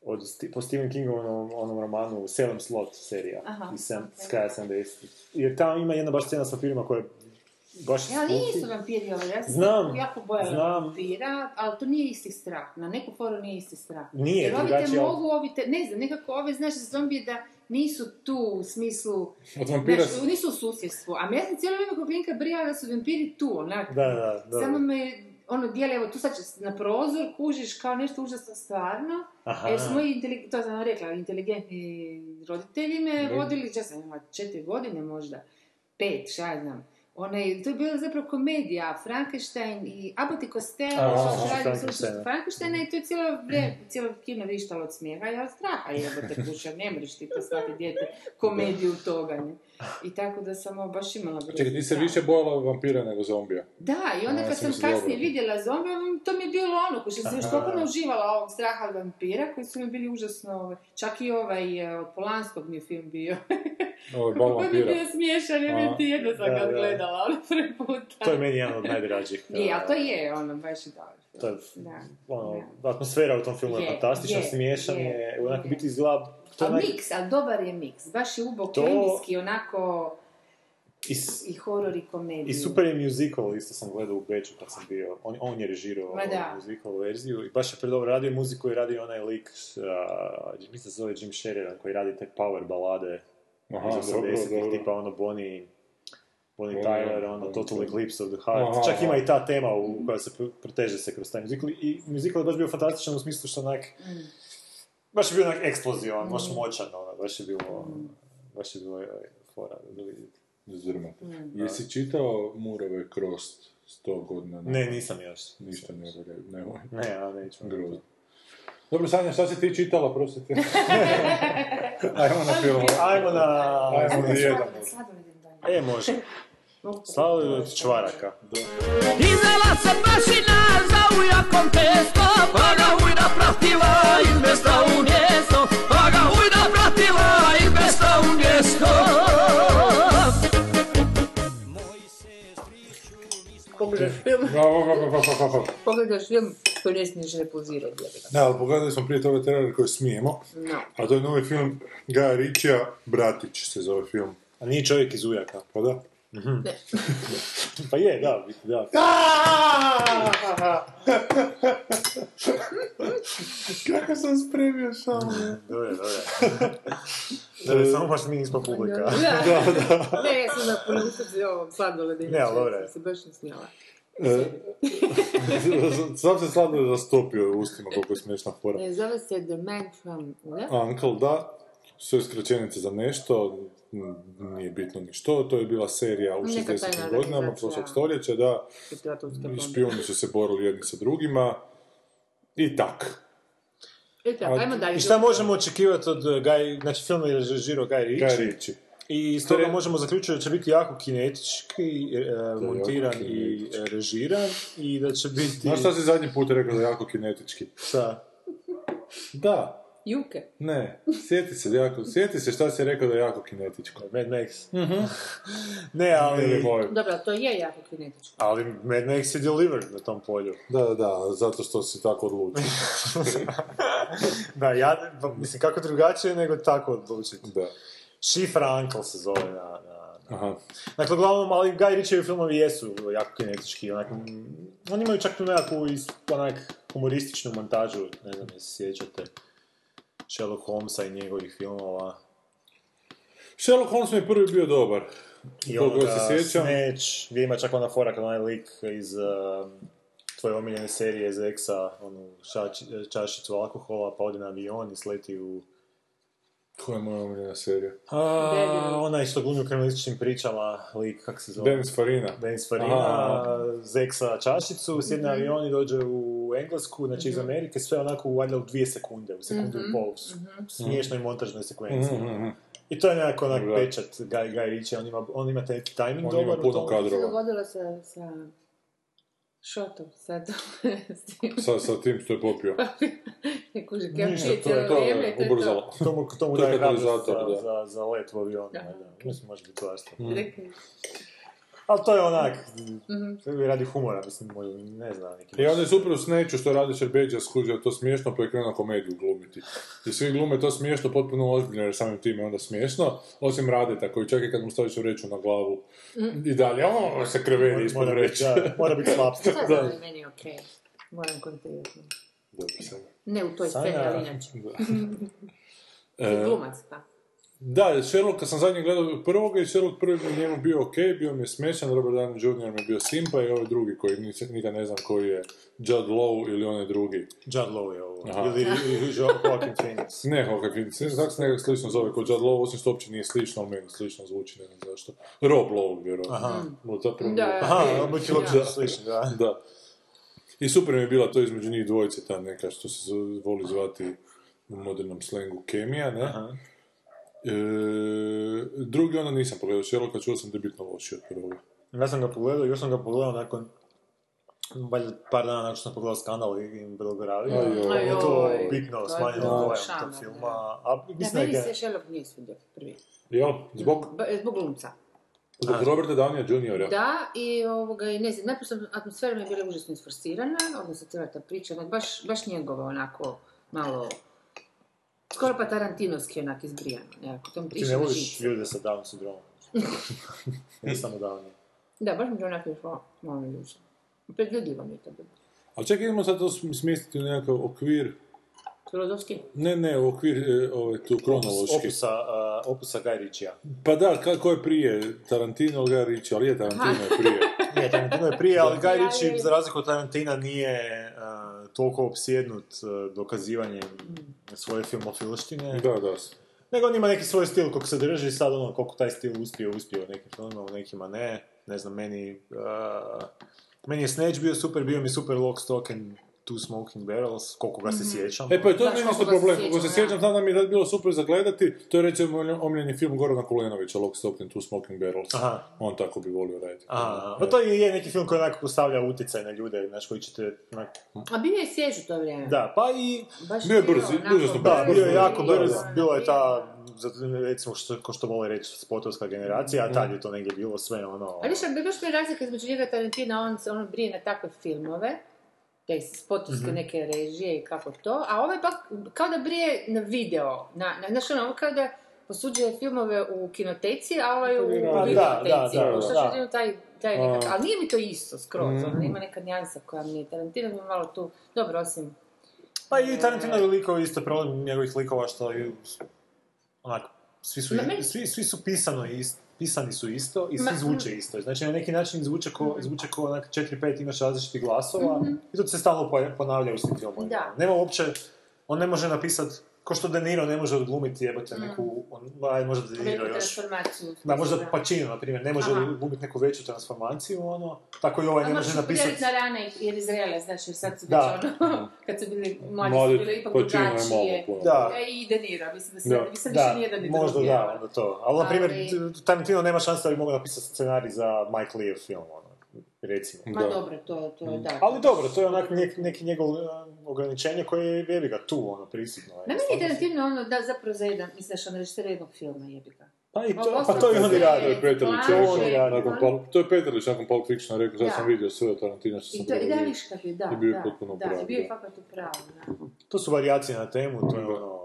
od po Stephen Kingu onom, onom romanu Salem Slot serija
Aha,
iz sem,
ok.
s kraja 70. Jer tamo ima jedna baš scena sa vampirima koja je baš
Ja,
spooky.
nisu vampiri ovo, ja sam
Znam,
jako bojala
znam.
vampira, ali to nije isti strah. Na neku foru nije isti strah.
Nije,
Jer ovi te
drugačije, ali-
mogu, ovi te, ne znam, nekako ove, znaš, zombije da nisu tu u smislu,
Od vampira
znaš, nisu u susjedstvu. A ja sam cijelo vrijeme kod klinka brijala da su vampiri tu, onak.
Da, da, da.
Samo me, ono, dijeli, evo, tu sad će na prozor, kužiš kao nešto užasno stvarno.
Aha.
Jer su moji, inteli- to sam rekla, inteligentni roditelji me vodili, ja sam imala četiri godine možda, pet, šta ja znam. Onaj, to je bila zapravo komedija, Frankenstein i Abbott i Costello,
Frankensteina.
i to je cijelo vrijeme, cijelo kino vrištalo od smijeha i od straha jebote kuća, ne mreš ti poslati dijete komediju toga, ne. I tako da sam ovo baš imala grozno
Čekaj, ti se više bojala vampira nego zombija.
Da, i onda
A,
kad
sam
kasnije
dobro.
vidjela zombija, to mi je bilo ono, ko što sam još toliko uživala ovog straha od vampira, koji su mi bili užasno, ovaj, čak i ovaj e, od Polanskog mi je film bio.
Ovo je [LAUGHS] bal
Koji mi je
vampira.
bio smiješan, ja mi
A.
ti jedno sam ga
da.
gledala, ono prvi puta.
To je meni jedan od najdražih. [LAUGHS]
Je, ali to je ono, baš je dobar film.
To je,
Da.
ono,
Da.
atmosfera u tom filmu je,
Je,
fantastična,
je,
smiješan je,
je,
onako
je.
biti izgleda... To onak-
miks, ali dobar je miks. Baš je ubo
To-
kemijski, onako,
i, s-
i horor i komediju.
I super je musical, isto sam gledao u Beču kad sam bio, on, on je režirao musical verziju i baš je predobro radio muziku i radio onaj lik, uh, mislim da se zove Jim Sheridan koji radi te power balade
Aha,
iz
dobro,
80-ih,
dobro.
tipa ono Bonnie, Bonnie Tyler, ono, Total. Eclipse of the Heart.
Aha,
Čak ima i ta tema u, koja se pr- proteže se kroz taj muzikl. I muzikl je baš bio fantastičan u smislu što onak... Baš je bio onak eksplozivan, baš moćan, ono, baš je bilo... Baš je bilo ovaj, fora da vidjeti.
Zrmate. Jesi čitao Murove Krost 100 godina?
Ne, nisam još.
Ništa ne valja, nemoj.
Ne, ja neću.
Grozno. Dobro, Sanja, šta si ti čitala, prosite? [LAUGHS] Ajmo na film.
Ajmo na...
Ajmo na jedan.
E, može. Slavljaju od čvaraka.
Iznela se prašina za ujakom testo, pa ga ujda pratila i mjesta u mjesto, pa ga ujda pratila i mjesta u mjesto.
Pogledaš film, pogledaš film koji ne smiješ repozirati.
Da, ali pogledali smo prije toga trailer koji smijemo,
No.
a to je novi film Gaja Ritchija, Bratić se zove film.
A nije čovjek iz ujaka.
Pa da? [LAUGHS]
Pa je, da, da. [LAUGHS]
Kako sam spremio šalu?
Dobro, dobro. Da, samo baš mi nismo publika.
Da, da. [LAUGHS] Ne, ja sam na ponustici ovog sladoleda.
Ne, je.
Se baš ne smijela.
E, Sam se sladno rastopio u ustima koliko je smiješna fora.
Ne, zove se The Man from...
Uncle, da, sve skraćenice za nešto, nije bitno ni što, to je bila serija u
Neka
60.
tajna
godinama prošlog stoljeća, da, i špijuni su se borili jedni sa drugima, i tak.
I tako, ajmo dalje.
I šta možemo očekivati od uh, Guy, znači film je režirao.
Kaj riči?
I iz toga možemo zaključiti da će biti jako kinetički, e, montiran
jako
i
kinetički.
e, režiran i da će biti...
Znaš šta si zadnji put rekao da je jako kinetički?
Šta?
Da,
Juke.
ne, sjeti se, jako, sjeti se šta si rekao da je jako kinetičko.
Mad Max. ne,
Ili
ali...
Dobro, to je jako kinetičko.
Ali Mad Max je delivered na tom polju.
Da, da, da, zato što si tako odlučio. [LAUGHS]
Da, ja, mislim, kako drugačije nego tako odlučiti.
Da.
Šifra Uncle se zove na... na, na.
Aha.
Dakle, uglavnom, ali Guy Ritchievi filmovi jesu jako kinetički, onak, mm, oni imaju čak tu nekakvu onak humorističnu montažu, ne znam, jesi se sjećate Sherlock Holmesa i njegovih filmova.
Sherlock Holmes mi je prvi bio dobar.
I onoga
se sjećam.
Snatch, gdje ima čak ona fora kad onaj lik iz um, tvoje omiljene serije iz Exa, onu šač- čašicu alkohola, pa ode na avion i sleti u...
Koja je moja omiljena serija?
A, onaj što glumi u kriminalističnim pričama, lik, kak se zove?
Dennis Farina.
Denis Farina, zeksa čašicu, sjedne avion i dođe u Englesku, znači iz Amerike, sve onako valjda u dvije sekunde, u sekundu i pol, s- smiješnoj montažnoj sekvenciji.
Mhm.
I to je nekako onak
Da.
pečat Guy, Guy Ritchie, on ima, on ima taj timing
On ima
dobar u
puno.
Što se
kadrova.
dogodilo sa, sa šotom, sad [LAUGHS] s tim.
Sa, sa tim što je popio. [LAUGHS]
Ne kuži, kem
Ništa,
pije
to je
to,
vrijeme, to je to.
ubrzalo. [LAUGHS]
To mu, to mu
To je
daje hrabrost za,
da.
za, za let u avionu.
Da.
Da. Mislim, može biti svašta.
Rekli.
Ali to je onak,
Mhm.
to je radi humora, mislim, možda, ne znam, neki...
I onda je super u Sneću što radi Šerbeđa skužio je to smiješno, pa je krenuo komediju glumiti. I svi glume to smiješno, potpuno ozbiljno, jer samim tim je onda smiješno, osim Radeta koji čak i kad mu staviš vreću na glavu i dalje, o, se kreveri ispod vreće.
da, mora biti slapstick.
Sad znam je meni okej. Moram kontinuirati.
Dobro.
Ne u toj sceni, ali inače. [LAUGHS]
E,
Glumac, pa.
Da, Sherlocka sam zadnje gledao prvoga i Sherlock prvi mi je njemu bio ok, bio mi je smiješan, Robert Downey Jr. mi je bio simpa i ovaj drugi koji nikad ne znam koji je Judd Law ili onaj drugi.
Judd Law je ovo.
Aha.
Ili, ili Joaquin Phoenix.
Ne, Hawkeye Phoenix, ne znam kako se nekako slično zove kao Judd Law, osim što uopće nije slično, ali meni slično zvuči, ne znam zašto. Rob Lowe, vjerojatno.
Aha.
Zapravo
Da.
bio-
Aha, ti
da.
uopće slični, da.
Da. I super mi je bila to između njih dvojice, ta neka što se voli zvati u modernom slengu kemija, ne?
Aha.
E, drugi onda nisam pogledao Sherlocka, čuo sam da je bitno lošiji od prvoga.
Ja sam ga pogledao, još sam ga pogledao nakon valjda par dana nakon što sam pogledao skandal i Belgravija.
Ajoj.
Je to
Ajoj.
bitno smanjilo
šamar,
tog
da.
filma. A mislim da
meni se Sherlock nije svidio prvi.
Jel? Zbog,
Ba- Zbog glumca.
zbog Roberta Downey Jr.
Da, i ovoga, i ne znam, najprije sam, atmosfera mi je bila užasno isforsirana, odnosno cijela ta priča, baš, baš njegova, onako, malo, skoro pa tarantinovski onak izbrijano, nekako, to mi
Ti ne voliš ljude sa Down sindromom. [LAUGHS] ne samo Down.
Da, baš mi je onako išlo, malo duša. Predvidljivo mi je to bilo.
Ali čekaj, idemo sad to sm- smjestiti u nekakav okvir
Filozofski.
Ne, ne, u okvir, e, ovaj, tu kronološki.
Opusa, a, opusa Guy Ritchija.
Pa da, kako je prije, Tarantino ili Guy Ritchie, ali je Tarantino [LAUGHS] je prije.
Nije, Tarantino je prije, ali Guy
Ja,
Ritchie,
je.
za razliku od Tarantina, nije a, toliko opsjednut a, dokazivanjem svoje filmofilštine.
Da, da.
Nego on ima neki svoj stil kako se drži, sad ono, koliko taj stil uspio, uspio u nekim filmima, u nekima ne. Ne znam, meni... a, meni je Snatch bio super, bio mi super Lock, Stock and Two Smoking Barrels, koliko ga se sjećam.
E pa je to
koliko
isto problem, kako se
sjećam,
znam da mi je bilo super za gledati, to je recimo omiljeni film Gorana Kulenovića, Lock, Stock and Two Smoking Barrels.
Aha.
On tako bi volio raditi.
A, pa to je je neki film koji onako postavlja utjecaj na ljude, znaš, koji ćete... onak-
A bio je svjež u to vrijeme.
Da, pa i...
Baš
Bio je
bio
brz,
onako
užasno
Da, bio je jako brz, bilo je ta, za- recimo, što, ko što vole reći, spotovska generacija, a tad je to negdje bilo sve ono...
Ali što bi baš mi je razlika između njega Tarantina, on se on brije na takve filmove, te spotovske neke režije i kako to, a ovaj pak kao da brije na video, na, na, znaš ono, kao da posuđuje filmove u kinoteci, a ovaj u, u
Da,
videoteci.
da, da,
Što
da.
jedino taj, taj nekak, ali nije mi to isto skroz,
Mhm.
ono, ima neka nijansa koja mi je Tarantino mi je malo tu, dobro, osim
Pa i Tarantinovi likovi isto problem njegovih likova što je onako, svi su, svi, svi su pisano ist, pisani su isto i svi zvuče isto. Znači na neki način zvuče ko,
Mhm.
zvuče ko onak 4-5 imaš različitih glasova i to se stalno po- ponavlja u svim filmovima. Nema uopće, on ne može napisat, ko što De Niro ne može odglumiti jebote
Mhm.
neku, on, aj, možda De Niro
veliku
još,
transformaciju.
da, možda Pacino, na primjer, ne može
Aha.
glumiti neku veću transformaciju, ono, tako i ovaj ne
možeš
može napisati...
upozorit na rane jer izrele, znači jer sad su
Da.
već ono, [LAUGHS] kad su bili mladi,
Mladi,
su bili ipak drugačije.
Da.
E, I De Niro, mislim da se,
Da.
mislim
Da,
više nijedan ni
možda
drugi,
da, onda to. Ali, na primjer, Tarantino nema šanse da bi mogao napisati scenarij za Mike Lee film, ono, recimo.
Ma
Da.
dobro, to, to je da.
Ali dobro, to je onak neki, neki njegov uh, ograničenje koje je jebi ga tu, ono, prisutno. je.
Na meni je Tarantino ono da zapravo za jedan, mislim da što on režisira jednog filma, jebi ga.
Pa, i to, pa to i oni
sve-
rade.
To je rekao, nakon
ono.
To je Pulp Fictiona rekao, sad
Da.
sam vidio sve od Tarantina što sam
I to, i da, je, da,
I bio je
da,
potpuno
da,
pravi,
i bio je
da.
fakat u pravu, da.
To su varijacije na temu, to je
Da.
ono...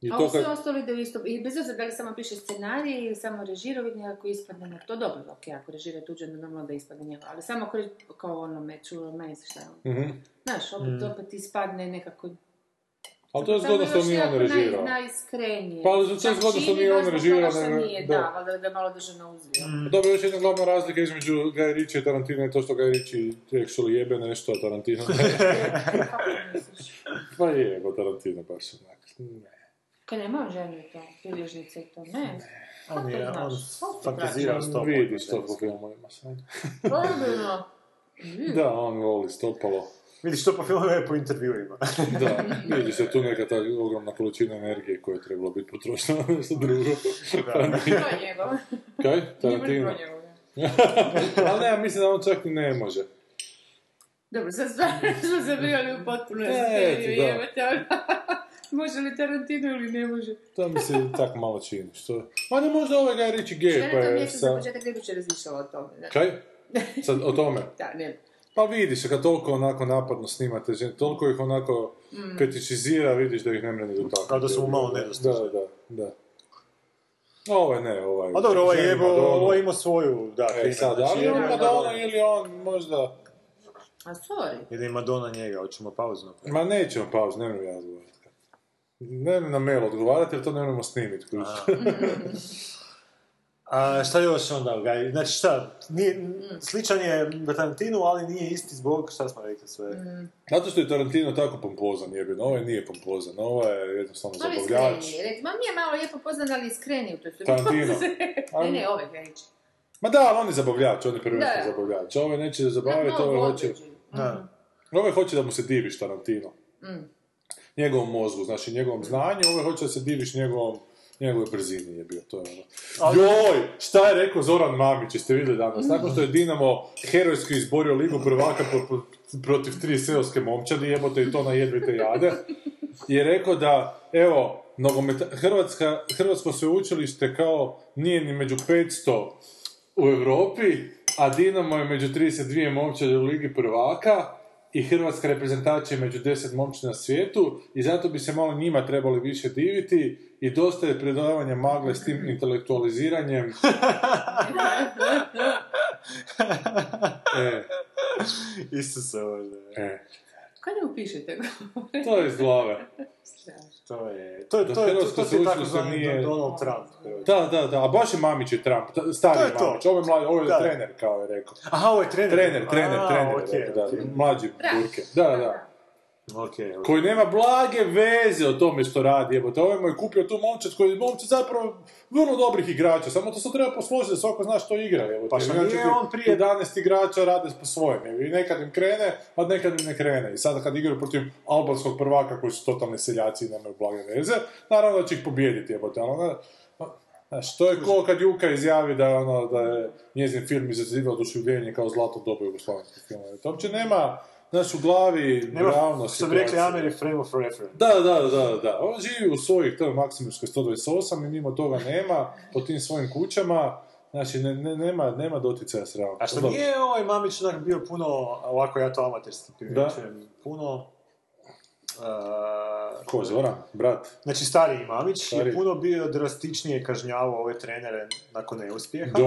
I
A
to
sve
kad,
ostalo ide u isto, i bez obzira da li samo piše scenarij ili samo režira, uvijek nekako ispadne na to. Dobro, ok, ako režira tuđe, onda normalno da ispadne njega, ali samo reži kao ono meću, meni šta je ono.
Mhm.
Znaš, opet, opet ispadne nekako...
Ali to je zgodno što nije on
nekako naj-
režirao.
Najiskrenije.
Pa, ali to je
Čak
zgodno što nije on režirao, nego-
nije,
da.
da, valjda da ga je malo drže na uzliju.
Dobro, još jedna glavna razlika između Guy Ritchie i Tarantina je to što Guy Ritchie actually jebe nešto, a Tarantino ne. [LAUGHS]
Kako misliš?
pa je, bo Tarantino baš onak. Ne.
Kaj nema ženu to, bilježnice i to, ne.
On, je, on fantazira s tobom.
Vidiš to po filmovima sad.
Ozbiljno.
Da, on voli stopalo.
Vidiš to po filmovima i po intervjuima. [LAUGHS]
Da, vidiš je tu neka ta ogromna količina energije koja je trebalo biti potrošena na nešto drugo. Pa nije.
To je njegov.
Kaj? Tarantino? [LAUGHS] Ali ne, ja mislim da on čak i ne može.
Dobro, sad stvarno smo zabijali u potpuno
E, eto, da.
Može li Tarantino ili ne može?
To mi se tako malo čini. Što... Ma ne možda ovaj Guy Ritchie
Što
gay,
je
pa je
mjestu za
sa...
početak ne biće razmišljala o tome. da.
Kaj? Sad, o tome? [LAUGHS]
Da, ne.
Pa vidiš, kad toliko onako napadno snimate, žen- toliko ih onako
Mm.
fetišizira, vidiš da ih ne mre ni dotaknuti.
Kao da su mu malo
Da,
nedostižni.
da, da. Ovaj ne, ovaj...
A dobro, ovaj jebo, ovaj ima svoju, da,
E, sad,
znači,
ali
ili
on
ima
Madonna
Madonna-
ili on možda...
A sorry.
Ili ima Madonna njega, hoćemo pauzu napraviti.
Ma nećemo pauzu, ne ja odgovarati. Ne na mail odgovarati, jer to ne možemo snimiti. kužiš. [LAUGHS]
A šta još onda, Gaj? Znači šta, nije, sličan je Tarantinu, ali nije isti zbog, šta smo rekli sve?
Zato što je Tarantino tako pompozan, jebeno. Ovaj nije pompozan, ovo je jednostavno
Malo
zabavljač.
Rec, ma nije malo lijepo poznan, ali iskreniji u toj filmu.
Tarantino.
ne, ne, ove ga ići.
Ma da, ali on je zabavljač, on je prvenstveno
Da.
zabavljač. Ovaj neće zabaviti,
Malo
ovaj hoće...
Da.
Ovaj hoće da mu se diviš Tarantino.
Mm.
Njegovom mozgu, znači njegovom znanju, ovaj hoće da se diviš njegovom njegove brzini je bio, to je ono.
Ali-
Joj, šta je rekao Zoran Mamić, jeste vidjeli danas? Nakon što je Dinamo herojski izborio ligu prvaka po- protiv tri seoske momčadi, jebote i to na jedvite jade, je rekao da, evo, nogometa, Hrvatska, Hrvatsko sveučilište kao nije ni među 500 u Europi, a Dinamo je među 32 momčadi u ligi prvaka, i hrvatska reprezentacija je među 10 momčadi na svijetu i zato bi se malo njima trebali više diviti i dosta je predavanja magle s tim intelektualiziranjem. [LAUGHS] e,
Isuse,
e.
Kad mu pišete?
To je iz glave.
To je, to je,
Da
to je, to, to ti je tako
sveučilište nije-
Donald Trump.
Da, da, da, a baš je Mamić je Trump, ta- stari
To
je
je to.
Mamić, ovo je mlađi, ovo je
Da.
trener, kao je rekao.
Aha, ovo je trener.
Trener, trener,
A,
trener, rekao, da,
okej.
mlađi Burke. Da, da.
Okej, okej.
Koji nema blage veze o tome što radi, jebote, ovaj mu je kupio tu momčad koji je momčad zapravo vrlo dobrih igrača, samo to se treba posložiti da svako zna što igra, jebote.
Pa
Inače
nije on prije-
11 igrača rade po svojem, i nekad im krene, a nekad im ne krene. I sada kad igraju protiv albanskog prvaka koji su totalni seljaci i nemaju blage veze, naravno da će ih pobijediti, jebote, ono, Znaš, to je ko kad Juka izjavi da, je ono, da je njezin film izazivao oduševljenje kao zlato doba jugoslavenskog filma. To uopće nema, znaš, u glavi
Nema,
realno
bi rekli
situacije.
Ameri, frame of reference.
Da, da, da, da. On živi u svojih, to je Maksimirskoj 128 i mimo toga nema, po tim svojim kućama, znači ne, ne- nema, nema doticaja s realnom.
A što nije ovaj Mamić onak bio puno, ovako ja to amaterski primjećujem, puno... Uh,
Ko, Zoran? Brat?
Znači, stariji Mamić
Stariji.
je puno bio drastičnije kažnjavao ove trenere nakon neuspjeha.
Da!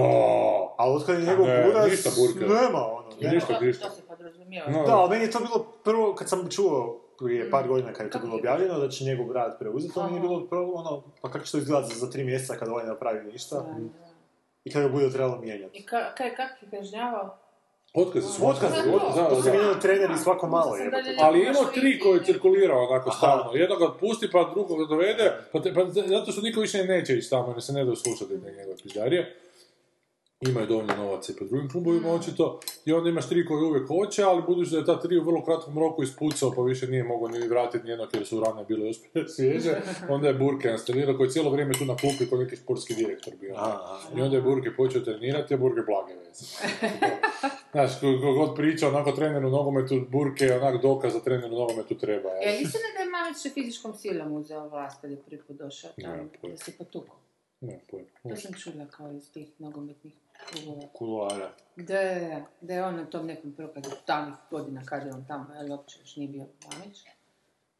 Ali otkad je njegov
Ne, ništa burka.
nema ono. nema.
Ništa, ništa.
Podrazumijeva.
No,
Da, ali meni je to bilo prvo, kad sam čuo prije par godina kad je to bilo objavljeno, da će njegov brat preuzeti, to meni je bilo prvo ono, pa kako će to izgledati za, za tri mjeseca kad ovaj ne napravi ništa i kad ga bude trebalo mijenjati.
I ka, kaj, kak je kažnjavao?
Otkaze su.
Otkaze,
Da,
otkaze,
da,
to se
da.
mijenjaju treneri svako malo,
je-
Ali imao tri koji je cirkulirao onako stalno. Jednog ga pusti, pa drugog ga dovede, pa, te, pa zato što niko više neće ići tamo, jer se ne da slušati te njegove pizdarije. Imaju dovoljno novaca i po drugim klubovima očito. I onda imaš tri koji uvijek hoće, ali budući da je ta tri u vrlo kratkom roku ispucao, pa više nije mogao ni vratiti nijednog jer su rane bile uspjeh [LAUGHS] svježe, [LAUGHS] onda je Burke instalirao koji je cijelo vrijeme tu na klupi kao neki sportski direktor bio.
Aha.
I onda je Burke počeo trenirati, a Burke blage veze. [LAUGHS] Znaš, god priča onako trener u nogometu, Burke je onak dokaz da trener u nogometu treba.
E,
jel?
istina da je Mamić fizičkom silom uzeo vlast kad je prvi put došao tamo, da se potukao.
Ne, pojma.
To sam čula kao iz tih nogometnih
Kuluara.
Da, da, je on na tom nekom prokadu davnih godina kad je on tamo, ali uopće još nije bio Mamić.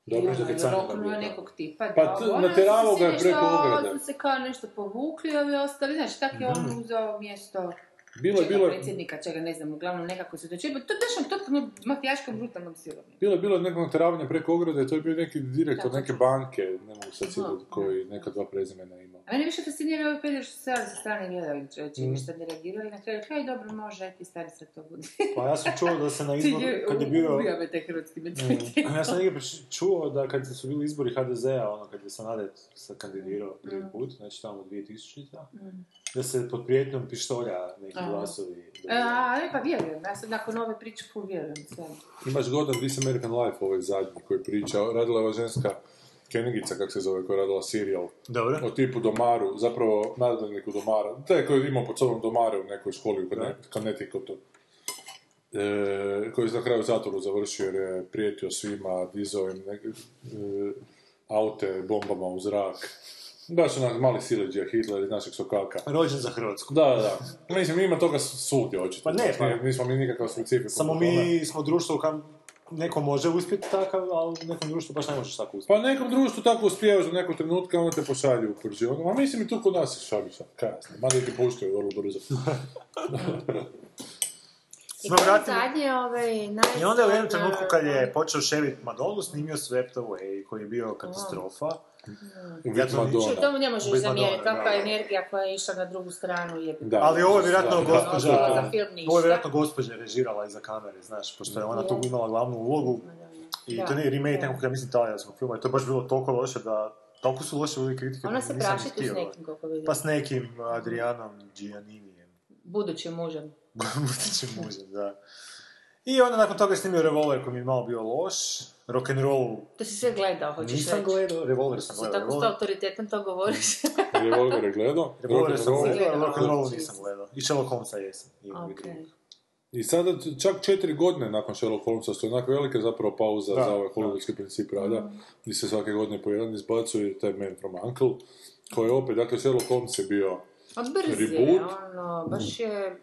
Dobro,
I
što
ono,
kad sam
roknuo
bio,
je
da.
nekog tipa.
Pa
da, ono,
ga je
se
preko ograde.
Su se kao nešto povukli, ovi ostali, znaš, tak je
Mhm.
on uzeo mjesto
Bilo je, bilo je,
predsjednika, čega ne znam, uglavnom nekako se dočepa. To je baš totalno mafijaškom brutalnom silom.
bilo je, bilo je nekog natjeravanja preko ograde, to je bio neki direktor neke banke, ne mogu sad sjetiti koji neka dva prezimena imao.
A mene više fascinira ovaj peder što se sa strane gledali, čovječe,
Mhm.
ništa ne reagirali, na kraju, kaj dobro može, ti stari sad to bude. [LAUGHS]
Pa ja sam čuo da se na [LAUGHS] izbor, kad je bio...
Ubija me taj hrvatski mentalitet.
Ja sam negdje čuo da kad su bili izbori HDZ-a, ono kad je Sanader se kandidirao prvi put, znači tamo 2000 da se pod prijetnjom pištolja neki
Aha.
glasovi
E,
dobivaju.
A, ne, pa vjerujem, ja sad nakon ove priče full vjerujem sve.
Imaš Godan This American Life, ovaj zadnji koji priča, radila je ova ženska Kenigica, kak se zove, koja je radila serijal
Dobro.
o tipu Domaru, zapravo nadgledniku Domara, taj koji je imao pod sobom Domare u nekoj školi u Conne- Connecticutu. E, koji je na kraju zatvoru završio jer je prijetio svima, dizao im neke, e, aute bombama u zrak. Baš onak mali sileđija Hitler iz našeg sokaka.
Rođen za Hrvatsku.
Da, da, da. Mislim, ima toga svugdje očito.
Pa ne,
Znači,
pa-
Nismo mi nikakav specifikum.
Samo mi smo društvo u kam neko može uspjeti takav, ali u nekom društvu baš ne možeš tako uspjeti.
Pa nekom društvu tako uspijevaš do nekog trenutka, onda te pošalju u prži. Ono, a mislim i tu kod nas se šalju sad, kasno. Mada ti puštaju vrlo brzo.
I je
vratili-
zadnje, ovaj,
I onda je u jednom trenutku kad je počeo ševit Madonu, snimio Swept Away, koji je bio katastrofa.
Vid
Ja to
Madonna.
Što to mu ne možeš zamjeriti, kakva energija koja je išla na drugu stranu je...
Da.
Ali ovo je vjerojatno gospođa,
da,
za film ništa.
ovo je vjerojatno gospođa režirala iza kamere, znaš, pošto je ona tu imala glavnu ulogu. I
Da,
to nije remake
da.
nekog, ja mislim, talijanskog filma. I to je baš bilo toliko loše da... Toliko su loše bili kritike
Ona
da
se
nisam
praši
ni
tu s nekim, koliko vidim.
Pa s nekim Adrianom Gianninijem.
Budućim mužem. [LAUGHS]
Budućim mužem, da. I onda nakon toga je snimio Revolver koji mi je malo bio loš. Rock'n'roll
To si sve gledao, hoćeš
nisam
reći.
gledao, Revolver sam
Si
gledao.
tako s autoritetom to govoriš. [LAUGHS]
Revolver je gledao.
Revolver sam gledao,
gledao.
Rock'n'roll nisam gledao. I Sherlock Holmesa jesam. I
sada čak četiri godine nakon Sherlock Holmesa što je onako velika zapravo pauza
Da,
za ovaj hollywoodski princip rada, gdje se svake godine po jedan izbacuje taj Man from Uncle, koji je opet, dakle Sherlock Holmes je bio
A brz je,
Reboot.
ono, baš je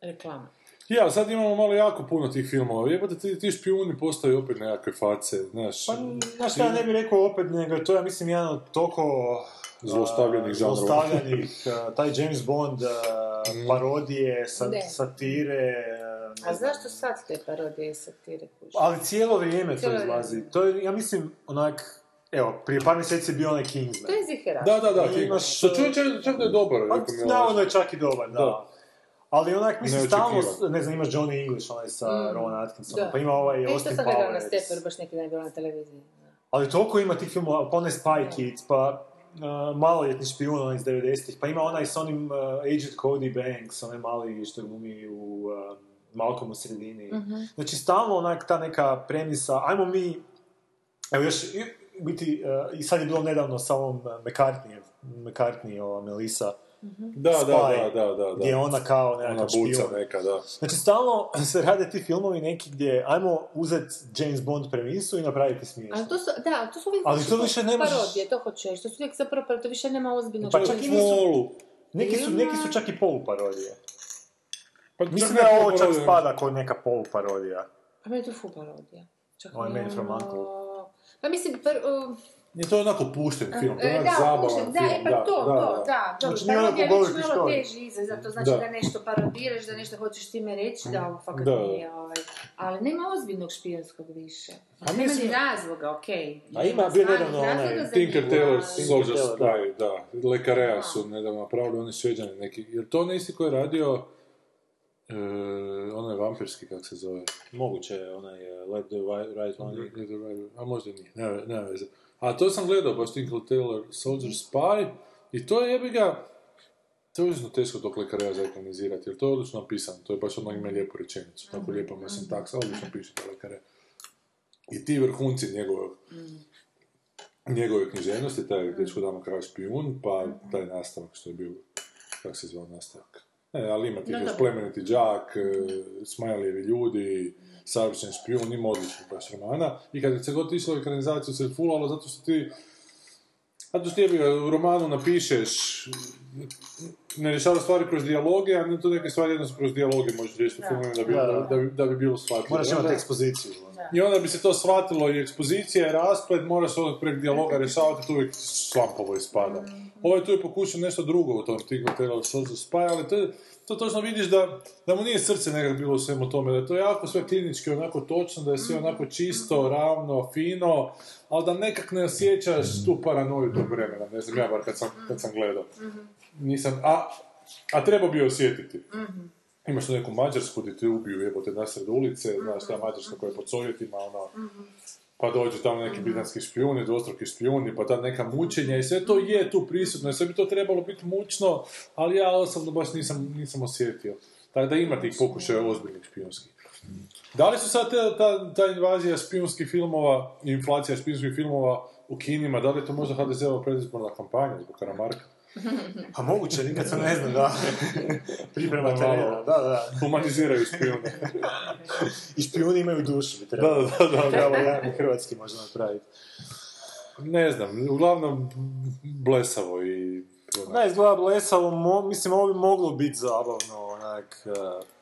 reklama.
Ja, sad imamo malo jako puno tih filmova. Jebate, ti, ti špijuni postaju opet nekakve face, znaš.
Pa, znaš šta, ja ne bih rekao opet, nego to je, mislim, jedan od toliko... [LAUGHS]
Zlostavljanih žanrova.
Zlostavljanih, taj James Bond, a, parodije, sa,
Ne.
satire, a,
zašto sad te parodije satire kužiš?
Ali cijelo vrijeme to
Cijelo
izlazi.
vrijeme.
To je, ja mislim, onak, evo, prije par mjeseci je bio onaj Kingsman.
To je ziheraš.
Da, da, da,
I imaš,
Što čujem čak, čak da je dobar.
Pa,
je
navodno
Aleš.
je čak i dobar, da.
Da.
Ali onak, mislim, stalno, ne znam, imaš Johnny English, onaj sa
Mm.
Rowan Atkinsonom,
Da.
pa ima ovaj
E, što
Austin
sam gledala na
Powers.
Steperu, baš neki dan je bilo na televiziji.
Ali toliko ima tih filmova, pa onaj Spy Kids, pa uh, maloljetni špijun onaj iz 90-ih, pa ima onaj s onim uh, Agent Cody Banks, onaj mali što glumi u uh, Malcolm u sredini. Znači, stalno onak ta neka premisa, ajmo mi, evo još, i, biti, uh, i sad je bilo nedavno sa ovom uh, McCartney, McCartney, ova Melissa,
Da, da,
Spy,
da, da, da.
gdje je ona kao
Ona
nekakav
buca
špijun.
neka, da.
Znači, stalno [LAUGHS] se rade ti filmovi neki gdje, ajmo uzeti James Bond premisu i napraviti smiješno.
Ali to su, da, to su uvijek
Ali to više ne možeš-
parodije, to hoću reći. To su uvijek zapravo, to više nema ozbiljnog
Pa čak i nisu-. Neki su, neki su čak i poluparodije.
Pa
Mislim da ovo čak spada kod neka poluparodija.
A meni je to fu parodija. Čak
Ovaj
ne
Man from Uncle.
Pa mislim, uh,
Nije to onako pušten film, to je
e,
onak
da,
zabavan
pušten, da,
film.
e pa to, to, da, dobro,
Znači, nije onako
parodija je već malo teži zato znači
Da.
da. nešto parodiraš, da nešto hoćeš time reći, da ovo fakat
Da, da.
nije, ovaj, ali nema ozbiljnog špijonskog više.
A
nema
mislim-
ni razloga, okej.
A ima bio nedavno onaj
Tinker Tailor Soldier Spy, da. Lekarea su nedavno napravili, oni šveđani neki. Jer to ne isti koji je radio, e, onaj vampirski, kak se zove.
Moguće, onaj uh, Let the Right One In.
Nije to radio, A možda nije, nema, nema veze. A to sam gledao, baš Tinker Tailor Soldier Spy, i to je jebi ga, to je užasno teško tog ekranizirati, jer to je odlično napisano, to je baš ono ima lijepu rečenicu, tako lijepa mu je sintaksa, odlično piše to lekare. I ti vrhunci njegovog, njegove književnosti, taj dečko damo kraj špijun, pa taj nastavak što je bio, kak se zvao nastavak? Ne, ali ima ti još plemeniti đak, e, smajlijevi ljudi, savršen špijun, ima odličnih baš romana. I kad se god išlo u ekranizaciju se fulalo, zato što ti zato što ti u romanu napišeš, ne rješava stvari kroz dijaloge, a ne to neke stvari jednostavno kroz dijaloge možeš riješiti u filmovima da bi,
Da, da.
da, bi, da bi bilo shvatljivo.
Moraš imati ekspoziciju.
I onda bi se to shvatilo i ekspozicija i rasplet, moraš onda prek dijaloga rješavati, to uvijek slampavo ispada. Ovo je tu je pokušao nešto drugo u tom Tingle Tailor Soldier Spy, ali to, je- to točno vidiš da, da mu nije srce nekak bilo u svemu tome, da je jako sve klinički onako točno, da je sve onako čisto, ravno, fino, ali da nekak ne osjećaš tu paranoju tog vremena, ne znam ja bar kad sam, kad sam gledao. Nisam, a, a treba bi osjetiti. Imaš tu neku Mađarsku gdje te ubiju jebote nasred ulice, znaš ta Mađarska koja je pod Sovjetima, ono, pa dođu tamo neki britanski špijuni, dvostruki špijuni, pa ta neka mučenja i sve to je tu prisutno i sve bi to trebalo biti mučno, ali ja osobno baš nisam, nisam osjetio. Tako da ima tih pokušaja ozbiljnih špijunskih. Da li su sad ta, ta, ta invazija špijunskih filmova, inflacija špijunskih filmova u kinima, da li je to možda HDZ-ova predizborna kampanja zbog Karamarka?
A moguće, nikad se ne zna, da. [LAUGHS] Priprema
Da,
terena, da, da.
Humaniziraju špijune.
I špijuni imaju dušu, bi
da,
trebalo.
da, da.
Trebalo jedan i hrvatski možda napraviti.
Ne znam, uglavnom blesavo i...
Ne, izgleda blesavo, mo, mislim, ovo bi moglo biti zabavno, onak... Uh,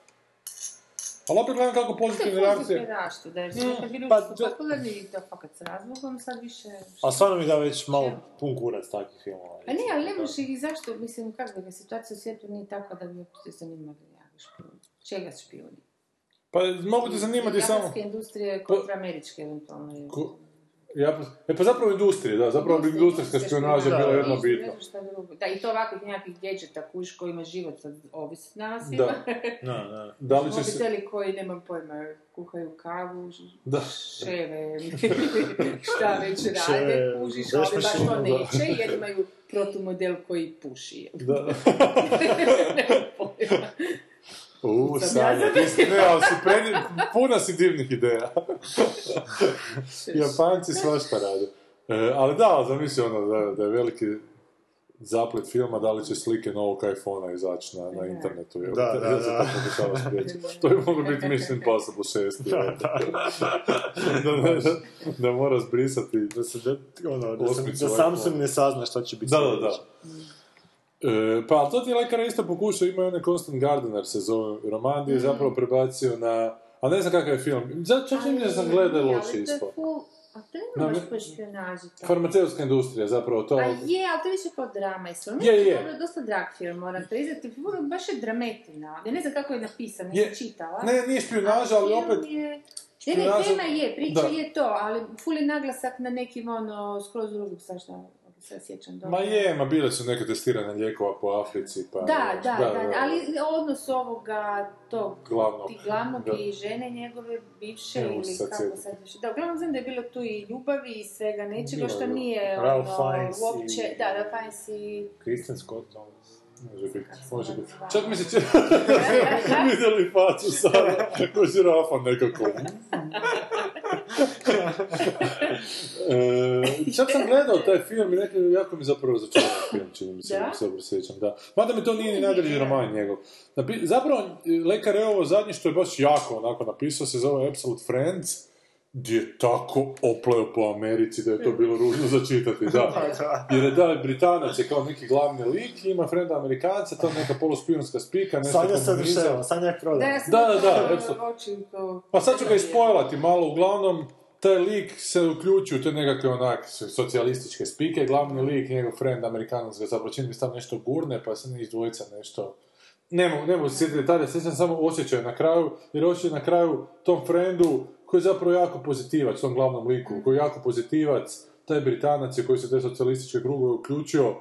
Ali opet gledam kako pozitivne
je
reakcije.
pozitivne rašte, da je
Mm,
nekad bili
pa
pa,
to-
popularni i to fakat s razlogom, sad više...
a stvarno mi da već malo pun kurac takvih filmova.
A ne, ali ne možeš ih, zašto, mislim, kako da situacija u svijetu nije takva da bi uopće zanimali jako špijuni. Čega špijuni?
Pa mogu te zanimati samo...
Japanske industrije kontra američke eventualno.
Ko- Ja, e pa zapravo industrije, da, zapravo bi industrijska špionaža bila jedno bitno.
Da, i to ovakvih nekakvih gadgeta kuš koji ima život sad ovis na nas
Da.
ima. [LAUGHS]
Da, da.
Da li će se...
Koji, nemam pojma, kuhaju kavu,
Da.
ševe, [LAUGHS] šta već rade,
Ševe,
kužiš, ali baš to neće, jer imaju protumodel koji puši.
Da. [LAUGHS]
Nemam pojma.
U,
Sam
Sanja,
ja
ti si, ne, ali si predi, puna si divnih ideja. [LAUGHS] Japanci svašta rade. E, ali da, zamisli ono da, da je veliki zaplet filma, da li će slike novog iPhone-a izaći na, na internetu. jel?
Da, da,
Ja se
da.
to bi moglo biti Mission Impossible 6. Da, da, da, da mora zbrisati.
Da se, da, ono, da, se,
Osmicu
da Samsung ne sazna šta će biti
Da, da, da. E, pa to ti je lekar isto pokušao, ima onaj Constant Gardener se zove roman, gdje je zapravo prebacio na... A ne znam kakav je film. Zato čak da sam gledao
Ali
loše
je
ispod.
A to
No,
nema baš po špionaži.
Farmaceutska industrija, zapravo to...
A je, ali to je više kao drama isto.
Je,
Meni
je.
To je dosta drag film, moram priznati. Baš je drametina. Ja ne znam kako je napisan,
Je.
nisam čitala.
Ne, nije špionaža, ali
film
opet...
Je... Ne, ne, tema je, priča
Da.
je to, ali ful je naglasak na nekim ono, skroz drugim, sad šta, ako se sjećam dobro.
Ma je, ma bile su neke testirane lijekova po Africi, pa...
Da, da, da, ali odnos ovoga, tog,
Glavnog.
ti glavnog
Da.
i žene njegove bivše
Ne
ili
sad
kako sad više. Da, uglavnom znam da je bilo tu i ljubavi i svega nečega što
je.
nije
Ralph
ono,
Fiennes i-
uopće, da, Ralph Fiennes i
Kristen Scott Thomas.
Može biti, može biti. Čak mi se će... [LAUGHS] vidjeli facu sada, [LAUGHS] ko žirafa nekako. E, čak sam gledao taj film i nekako jako mi zapravo začarao film, čini mi se, se sjećam, da. Mada mi to nije ni najdraži roman njegov. Napi- zapravo, Lekar je ovo zadnje što je baš jako onako napisao, se zove Absolute Friends, gdje je tako opleo po Americi da je to bilo ružno začitati, [LAUGHS] da. Jer je da, Britanac je kao neki glavni lik, ima frenda Amerikanca, to je neka poluspionska spika, nešto
Sanja se oduševa, Sanja je
Da,
prodala.
Da, da, da,
to
Pa sad ću ga ispojlati malo, uglavnom, taj lik se uključuje u te nekakve onak socijalističke spike, glavni lik, njegov friend Amerikanac ga zapravo čini mi se tam nešto gurne, pa se njih dvojica nešto... Ne mogu, ne mogu sjetiti detalje, sjećam samo osjećaj na kraju, jer osjećaj na kraju tom frendu koji je zapravo jako pozitivac, tom glavnom liku, koji je jako pozitivac, taj Britanac je koji se te socijalističke krugove uključio,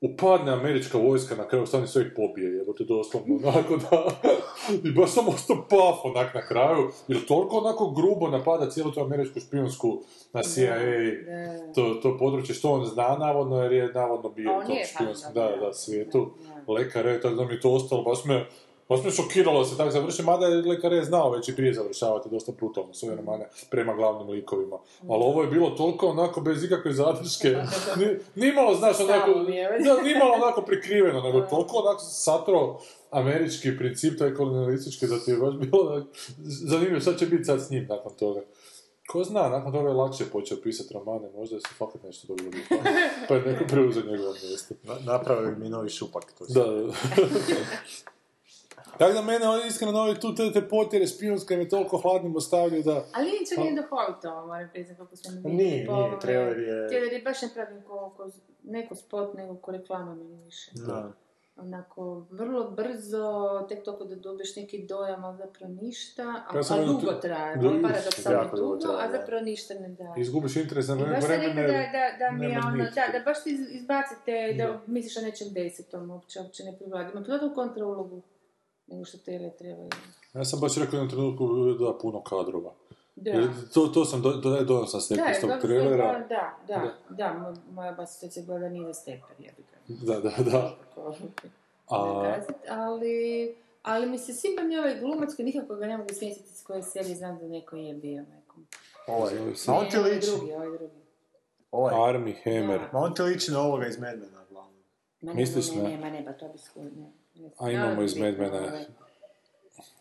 upadne američka vojska na kraju stani sve ih pobije, jebote doslovno, [LAUGHS] onako da, i baš sam ostao paf onak na kraju, jer toliko onako grubo napada cijelu tu američku špijunsku na CIA,
Da.
to, to područje što on zna navodno, jer je navodno bio u tom
je tamo,
da,
da.
svijetu,
Da.
lekare, tako da mi je to ostalo, baš me, me šokiralo da se tako završi, mada je lekare znao već i prije završavati dosta brutalno svoje romane prema glavnim likovima. Ali ovo je bilo toliko onako bez ikakve zadrške, [LAUGHS] ni, nimalo, znaš, onako,
je. [LAUGHS]
da, nimalo onako prikriveno, nego toliko onako satro američki princip, taj kolonialistički, da ti je baš bilo zanimljivo, sad će biti sad s njim nakon toga. Ko zna, nakon toga je lakše počeo pisati romane, možda je se fakat nešto dogodilo. [LAUGHS] Pa je neko preuzeo njegovo mjesto.
Na- Napravio mi novi šupak. To
Da, da. Tako da mene oni iskreno ovi tu te, te potjere špijunske me toliko hladnim ostavljaju da...
Ali nije čak nije duhovito, moram priznati kako smo
Nije, nije, trailer je-
Trailer je baš napravljen ko, ko neko spot, nego ko reklama meni više.
Da.
Onako, vrlo brzo, tek toliko da dobiješ neki dojam, ali zapravo ništa, a,
Ja
a dugo
tu-
traje,
da,
ono paradoksalno
dugo
dugo,
traje,
a
da.
zapravo ništa ne daje.
Izgubiš interes na
I baš
vremena.
rekla da, da, da mi je ono, da, da baš ti iz- izbacite, da misliš o nečem desetom, uopće, uopće ne privladi. Ima totalnu kontra ulogu nego što tele treba.
Ja sam baš rekao u jednom trenutku da puno kadrova.
Da.
Jer to, to sam, do, do, do, sam
Da,
stekao iz tog trailera.
Da, da, da, mo- moja basiteljica gleda nije za steper, jebi ga.
Da, da, da. [LAUGHS] A,
ne ali, ali mi se sviđa mi ovaj glumac koji nikako ga ne mogu smijetiti s koje serije znam da neko je bio nekom.
Ovaj,
Zove se-
a on ti
Ne, ovaj
liči,
drugi, ovaj drugi.
ovaj,
Army Hammer.
ma on ti liči na ovoga iz Mad.
Ma
Misliš
ne?
ne?
Ne, ma ne, pa to bi skur, ne.
A imamo iz
bitno,
Mad Mena.
ovaj.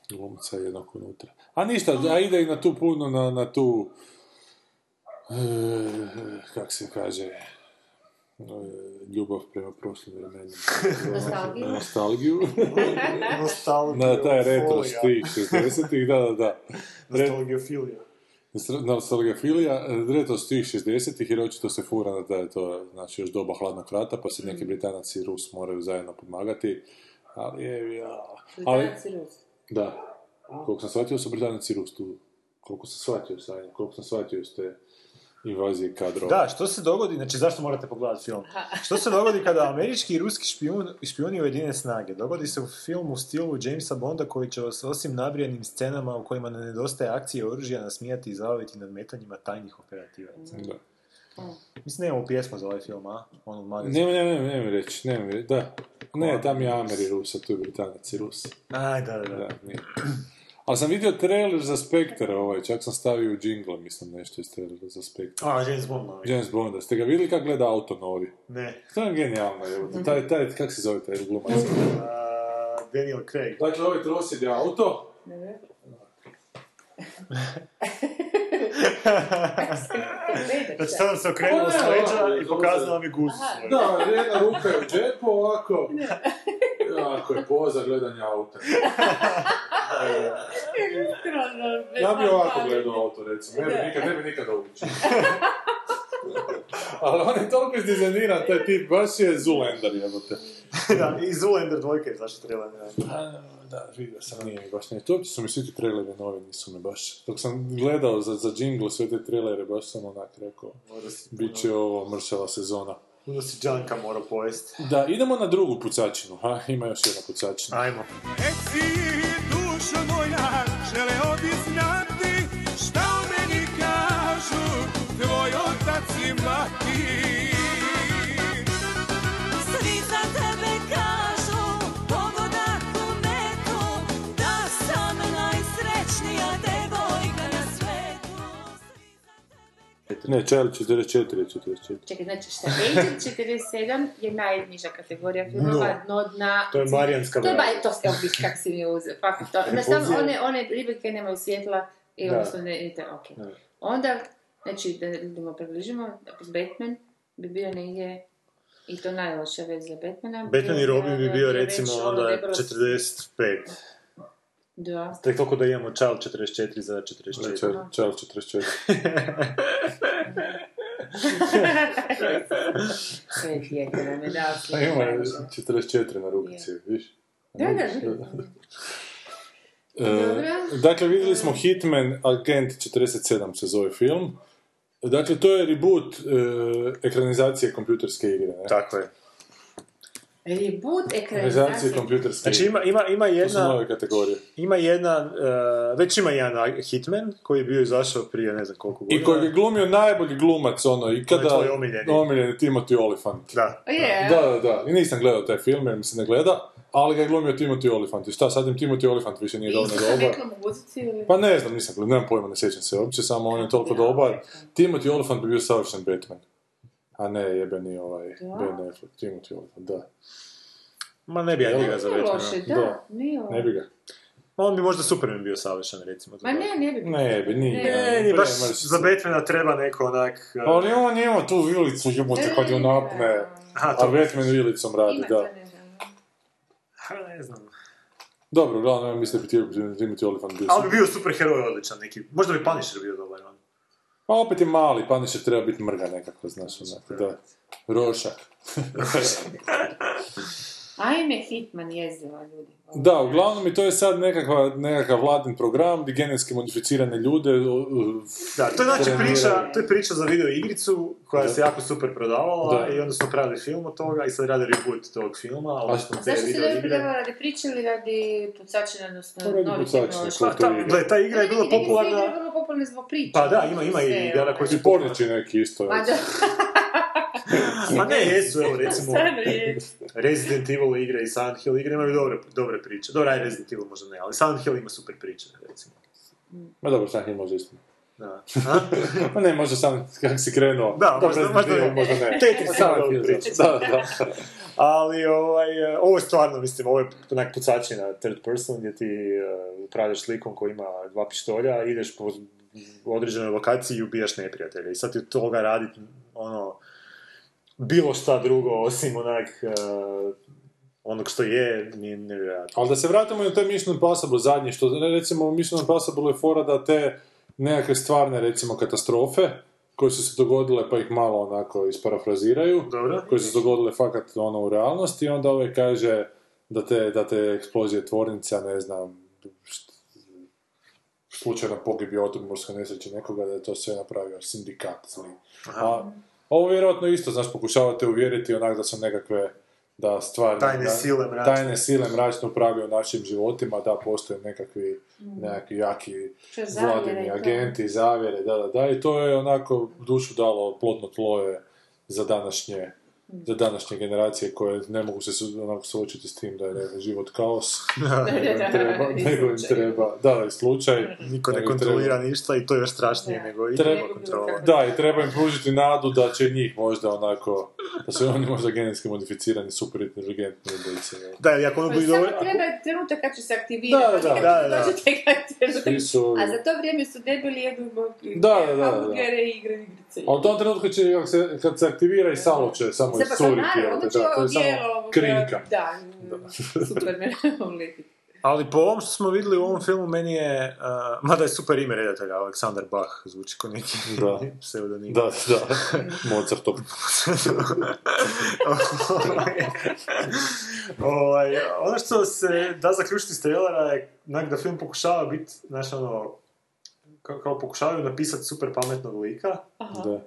Glumca jednog unutra. A ništa, a ide i na tu puno, na, na tu... E, kak se kaže... e, ljubav prema prošlim vremenima. [LAUGHS]
Nostalgiju.
Nostalgiju. [LAUGHS]
Nostalgija,
na taj retro stih 60-ih, da, da, da.
Nostalgiofilija.
Nostalgijafilija, retro stih 60-ih, jer očito se fura na da je to znači, još doba hladnog rata, pa se neki Britanac i Rus moraju zajedno pomagati. Ali je, ja... Ali, da, koliko sam shvatio su Britanac i Rus tu. Koliko sam shvatio, sajno, koliko sam shvatio iz te invazije kadrova.
Da, što se dogodi, znači zašto morate pogledati film? Što se dogodi kada američki i ruski špijun, špijuni ujedine snage? Dogodi se u filmu u stilu Jamesa Bonda koji će vas osim nabrijanim scenama u kojima ne nedostaje akcije oružja nasmijati i zavaviti nad metanjima tajnih operativaca.
Da.
Mislim, nemamo pjesmu za ovaj film, a? Onu magazin.
Ne, ne, ne, ne, ne, reći, ne, ne, da. Ne, tam je Amer i Rus, a tu je Britanac i Rus.
Aj, da, da, da.
Da, nije. [CLEARS THROAT] Ali sam vidio trailer za Spectre ovaj, čak sam stavio u jingle, mislim, nešto iz trailera za Spectre.
A, James Bond novi.
James Bonda, ste ga vidjeli kako gleda auto novi?
Ne.
To je genijalno, evo. Taj, taj, kak se zove taj glumac?
Daniel Craig.
Dakle, ovaj trosjed je auto.
Ne, ne. [LAUGHS] [LAUGHS]
Znači, sada se okrenuo
Pa
s leđa i pokazala mi guzu svoju.
Da, jedna ruka je u džepu ovako. Jako je poza gledanja auta. [LAUGHS] Ja bi ovako gledao auto, recimo. Ne bi nikad, ne bi nikad uliči. [LAUGHS] Ali on je toliko izdizajniran, taj tip, baš je Zoolander, jebote.
da, i Zoolander dvojke, zašto treba ne
Da, vidio sam, nije mi baš nije. To uopće su mi svi ti traileri novi, nisu mi baš. Dok sam gledao za, za jingle sve te trailere, baš sam onak rekao, bit će ovo mršava sezona.
Puno si Džanka morao pojesti.
Da, idemo na drugu pucačinu, ha, ima još jedna pucačina.
Ajmo.
Reci dušo moja, želeo bi znati šta o meni kažu tvoj otac i mati.
Ne, Charlie 44 je 44.
Čekaj, znači šta, Agent 47 je najniža kategorija filmova, no, dna...
To je Marijanska
To je
vrata.
to ste obiš, kak si mi uzeo, fakat to. Znači, samo one, one ribe koje nemaju svjetla, i
Da.
odnosno ne, ne, ok.
Da.
Onda, znači, da ljudima približimo, Batman bi bio negdje, i to najloša vez za Batmana.
Batman i Robin bi bio recimo
ono
onda
debelo-
45.
Da.
Tek toliko da imamo Child 44 za
Ne,
44.
Charlie Charlie 44. [LAUGHS]
Sve dijete nam je dao
A ima je
sve.
44 na rukici, viš?
Da, da, da.
E,
Dobro.
dakle, vidjeli smo Hitman Agent 47 se zove film. Dakle, to je reboot e, ekranizacije kompjuterske igre. Ne?
Tako je.
Reboot
Ekranizacije kompjuterske
Znači ima, ima, ima
To su
jedna,
nove kategorije.
ima jedna, e, već ima jedan Hitman koji je bio izašao prije ne znam koliko godina.
I kojeg je glumio najbolji glumac, ono, ikada...
To je tvoj omiljeni.
Omiljeni Timothy Olyphant.
Da.
Je.
Da, da, da. I nisam gledao taj film, jer mi se ne gleda, ali ga je glumio Timothy Olyphant. I šta, sad im Timothy Olyphant više nije dovoljno dobar.
Ili...
Pa ne znam, nisam gledao, nemam pojma, ne sjećam se uopće, samo on je toliko dobar. Timothy Olyphant bi bio savršen Batman. A ne, jebeni ovaj Ben Affleck, Timothy Olyphant, da.
Ma ne bi ja njega za
loše, da.
Da.
Nije
Ne bi ga.
Ma on bi možda Superman bio savršen, recimo.
Ma ne, ne bi.
Ne bi, nije.
Ne, ni baš za. Batmana treba neko onak... e,
Ali on ima tu vilicu, jebote, kad ju napne.
Aha,
A Batman vilicom radi,
Ima
da.
ne znam.
Ha, ne znam.
Dobro, uglavnom, ja mislim da bi Timothy Olyphant bio
Ali bi bio super heroj odličan neki. Možda bi Punisher bio dobar on.
Pa opet je mali, Punisher treba biti mrga nekako, znaš, onako, da. Rošak. [LAUGHS]
Ajme, Hitman jeziva ljudi.
Da, uglavnom i to je sad nekakva, nekakav vladin program gdje genetski modificirane ljude... uh, uh,
Da, to je znači priča, to je priča za video igricu koja se jako super prodavala
Da.
i onda smo pravili film od toga i sad rade reboot tog filma, odnosno
A
te
zašto se dobro
igre.
radi priče ili radi pucačina, odnosno
Pa radi igra.
Gle, ta igra je bila popularna...
igra je vrlo popularna zbog priče.
Pa da, ima, ima i igara
ono.
koje su
I pornići neki isto. Evo.
da.
Ma ne, jesu, evo [LAUGHS] recimo. Resident Evil igre i Silent Hill igre imaju dobre, dobre priče. Dobro, aj Resident Evil možda ne, ali Silent Hill ima super priče, recimo.
Ma dobro, sam može isto.
Da. A? [LAUGHS]
Ma ne, možda sam, kako si krenuo.
Da, možda- možda
Evil,
ne.
možda ne.
Tetris
Sam Hill,
priču.
Da, da. [LAUGHS]
Ali ovaj, ovo je stvarno, mislim, ovo je onak pucačina third person gdje ti uh, upravljaš slikom koji ima dva pištolja, ideš po određenoj lokaciji i ubijaš neprijatelja. I sad ti od toga raditi ono, bilo šta drugo osim onak uh, onog što je, nije nevjerojatno.
Ali da se vratimo na to Mission Impossible zadnje, što recimo Mission Impossible je fora da te nekakve stvarne recimo katastrofe koje su se dogodile pa ih malo onako isparafraziraju,
Dobro.
koje su se dogodile fakat ono u realnosti i onda ovaj kaže da te, da te eksplozije tvornica, ne znam, št- slučajno pogibio od morske nesreće nekoga da je to sve napravio sindikat. A ovo vjerojatno isto, znaš, pokušavate uvjeriti onak da su nekakve da stvarne,
Tajne
da-
sile mračne.
tajne sile mračno upravljaju našim životima, da postoje nekakvi, nekakvi jaki vladini agenti, zavjere, da, da, da, i to je onako dušu dalo plodno tlo je za današnje za današnje generacije koje ne mogu se onako suočiti s tim da je ne život kaos, [LAUGHS] nego im treba, nego im
slučaj.
treba, da, da, i slučaj,
Niko ne kontrolira
treba-
ništa i to je još strašnije
Da.
nego i
Treba
kontrola.
Da, i treba im pružiti nadu da će njih možda onako, da su oni možda genetski modificirani, super inteligentni ubojice.
Da, i ako ono
Pa samo
dobro...
treba trenutak kad će se aktivirati.
Da, da,
Nikad
da, da.
su...
A za to vrijeme su debeli jedu
Da, da, da, da.
i igrice.
A u tom trenutku će, kad se, kad se aktivira i samo će samo
Zapravo,
iscuriti,
naravno,
jel
onda
te,
će
da, to je samo
ovoga-
krinka.
Da. [LAUGHS] [LAUGHS]
Ali po ovom što smo vidjeli u ovom filmu, meni je, uh, mada je super ime redatelja, Aleksandar Bach, zvuči ko neki
Da. [LAUGHS]
pseudonim.
Da, da. Mozartov.
ovaj, ono što se da zaključiti iz trailera je onak da film pokušava biti, znaš ono, kao, kao pokušavaju napisati super pametnog lika.
Da.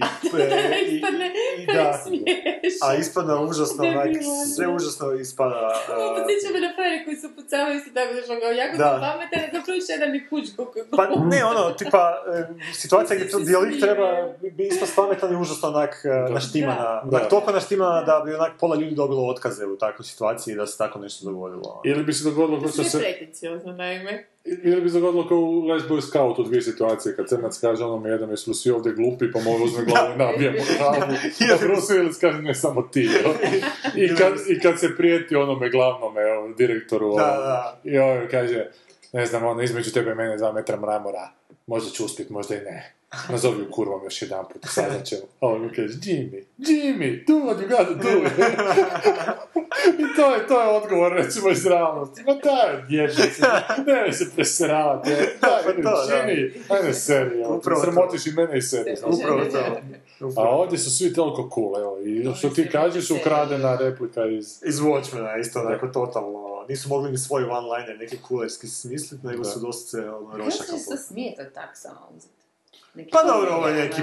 I, e, [LAUGHS] i-
Ispadne
i- da,
smiješno.
a ispada užasno, onak, sve
da.
užasno ispada.
Ovo
a,
podsjeća me na frajere koji su pucavaju isto tako, da što ga jako
Da.
pametan, zapravo još jedan mi kuć
Pa ne, ono, tipa, e, situacija gdje to
Se
gdje lik
smije.
treba bi isto pametan i užasno onak e, naštimana,
Da.
onak, toliko naštimana da bi onak pola ljudi dobilo otkaze u takvoj situaciji da se tako nešto dogodilo.
Ili bi se dogodilo kao što
Sve
se...
pretenciozno, naime.
Ili bi se dogodilo kao u Last Boy Scout u dvije situacije, kad crnac kaže onome jednom jesu li svi ovdje glupi, pa mu uzme glavu i nabijemo glavu, [LAUGHS] a Bruce Willis kaže ne samo ti. I kad, I kad se prijeti onome glavnome evo, direktoru,
Da,
ovom,
da.
i ovaj kaže, ne znam, ono, između tebe i mene dva metra mramora, možda ću uspjet, možda i ne. Nazovi ju kurvom još jedan put, sada ćemo. A on mu kaže, Jimmy, Jimmy, do what you gotta do. I to je, to je odgovor, recimo, iz realnosti. Ma daj, dječnici, nemoj se preseravati. Daj,
Pa to, da.
Jimmy, ajde seri, evo,
Upravo to.
sramotiš i mene i sebe.
Upravo to.
A ovdje su svi toliko cool, evo, i što ti kažeš, ukradena replika iz...
Iz Watchmena isto onako totalno, nisu mogli ni svoj one-liner neki kulerski smisliti, nego su dosta se ono,
Kako
rošaka
se to smije to tak samo uzeti? Neki
Pa dobro, ovo je neki-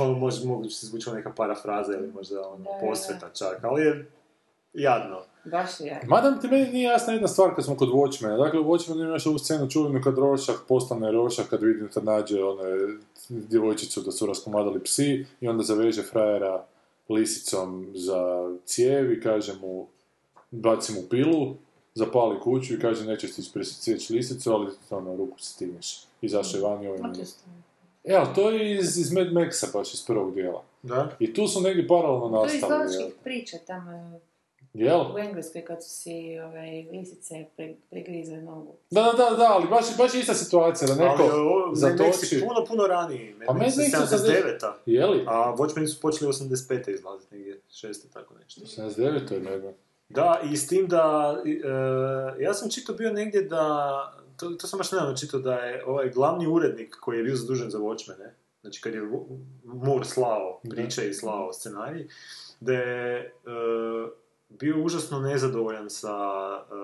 ono,
može, moguće se zvuči neka parafraza ili možda ono,
Da, da, da.
posveta čak, ali je jadno.
Baš je.
Mada ti meni nije jasna jedna stvar kad smo kod Watchmena. Dakle, u Watchmenu imaš ovu scenu čuvenu kad Rorschach postane Rorschach kad vidi da nađe one djevojčicu da su raskomadali psi i onda zaveže frajera lisicom za cijev i kaže mu, baci mu pilu, zapali kuću i kaže nećeš ti presjeći lisicu, ali ono, ruku stigneš. Izašao je van i ovaj Evo, to je iz, iz Mad Maxa, baš iz prvog dijela.
Da?
I tu su negdje paralelno
To je iz
nastali.
Galačkih priča tamo
Jel?
u Engleskoj kad su si ovaj, lisice pre, pregrizle nogu.
Da, da, da, da, ali baš, baš je ista situacija, da neko
Ali ovo, Mad
zatoči...
Je puno, puno raniji. Mad
Pa Mad
je
Max je
79-a.
Je li?
A Watchmen su počeli 85. izlaziti negdje, 6. tako nešto.
79. to je Mad
Da, i s tim da, e, ja sam čitao bio negdje da, to, to sam baš nedavno čitao da je ovaj glavni urednik koji je bio zadužen za Watchmene, znači kad je Moore slao priče i slao scenarij, da je e, bio užasno nezadovoljan sa e,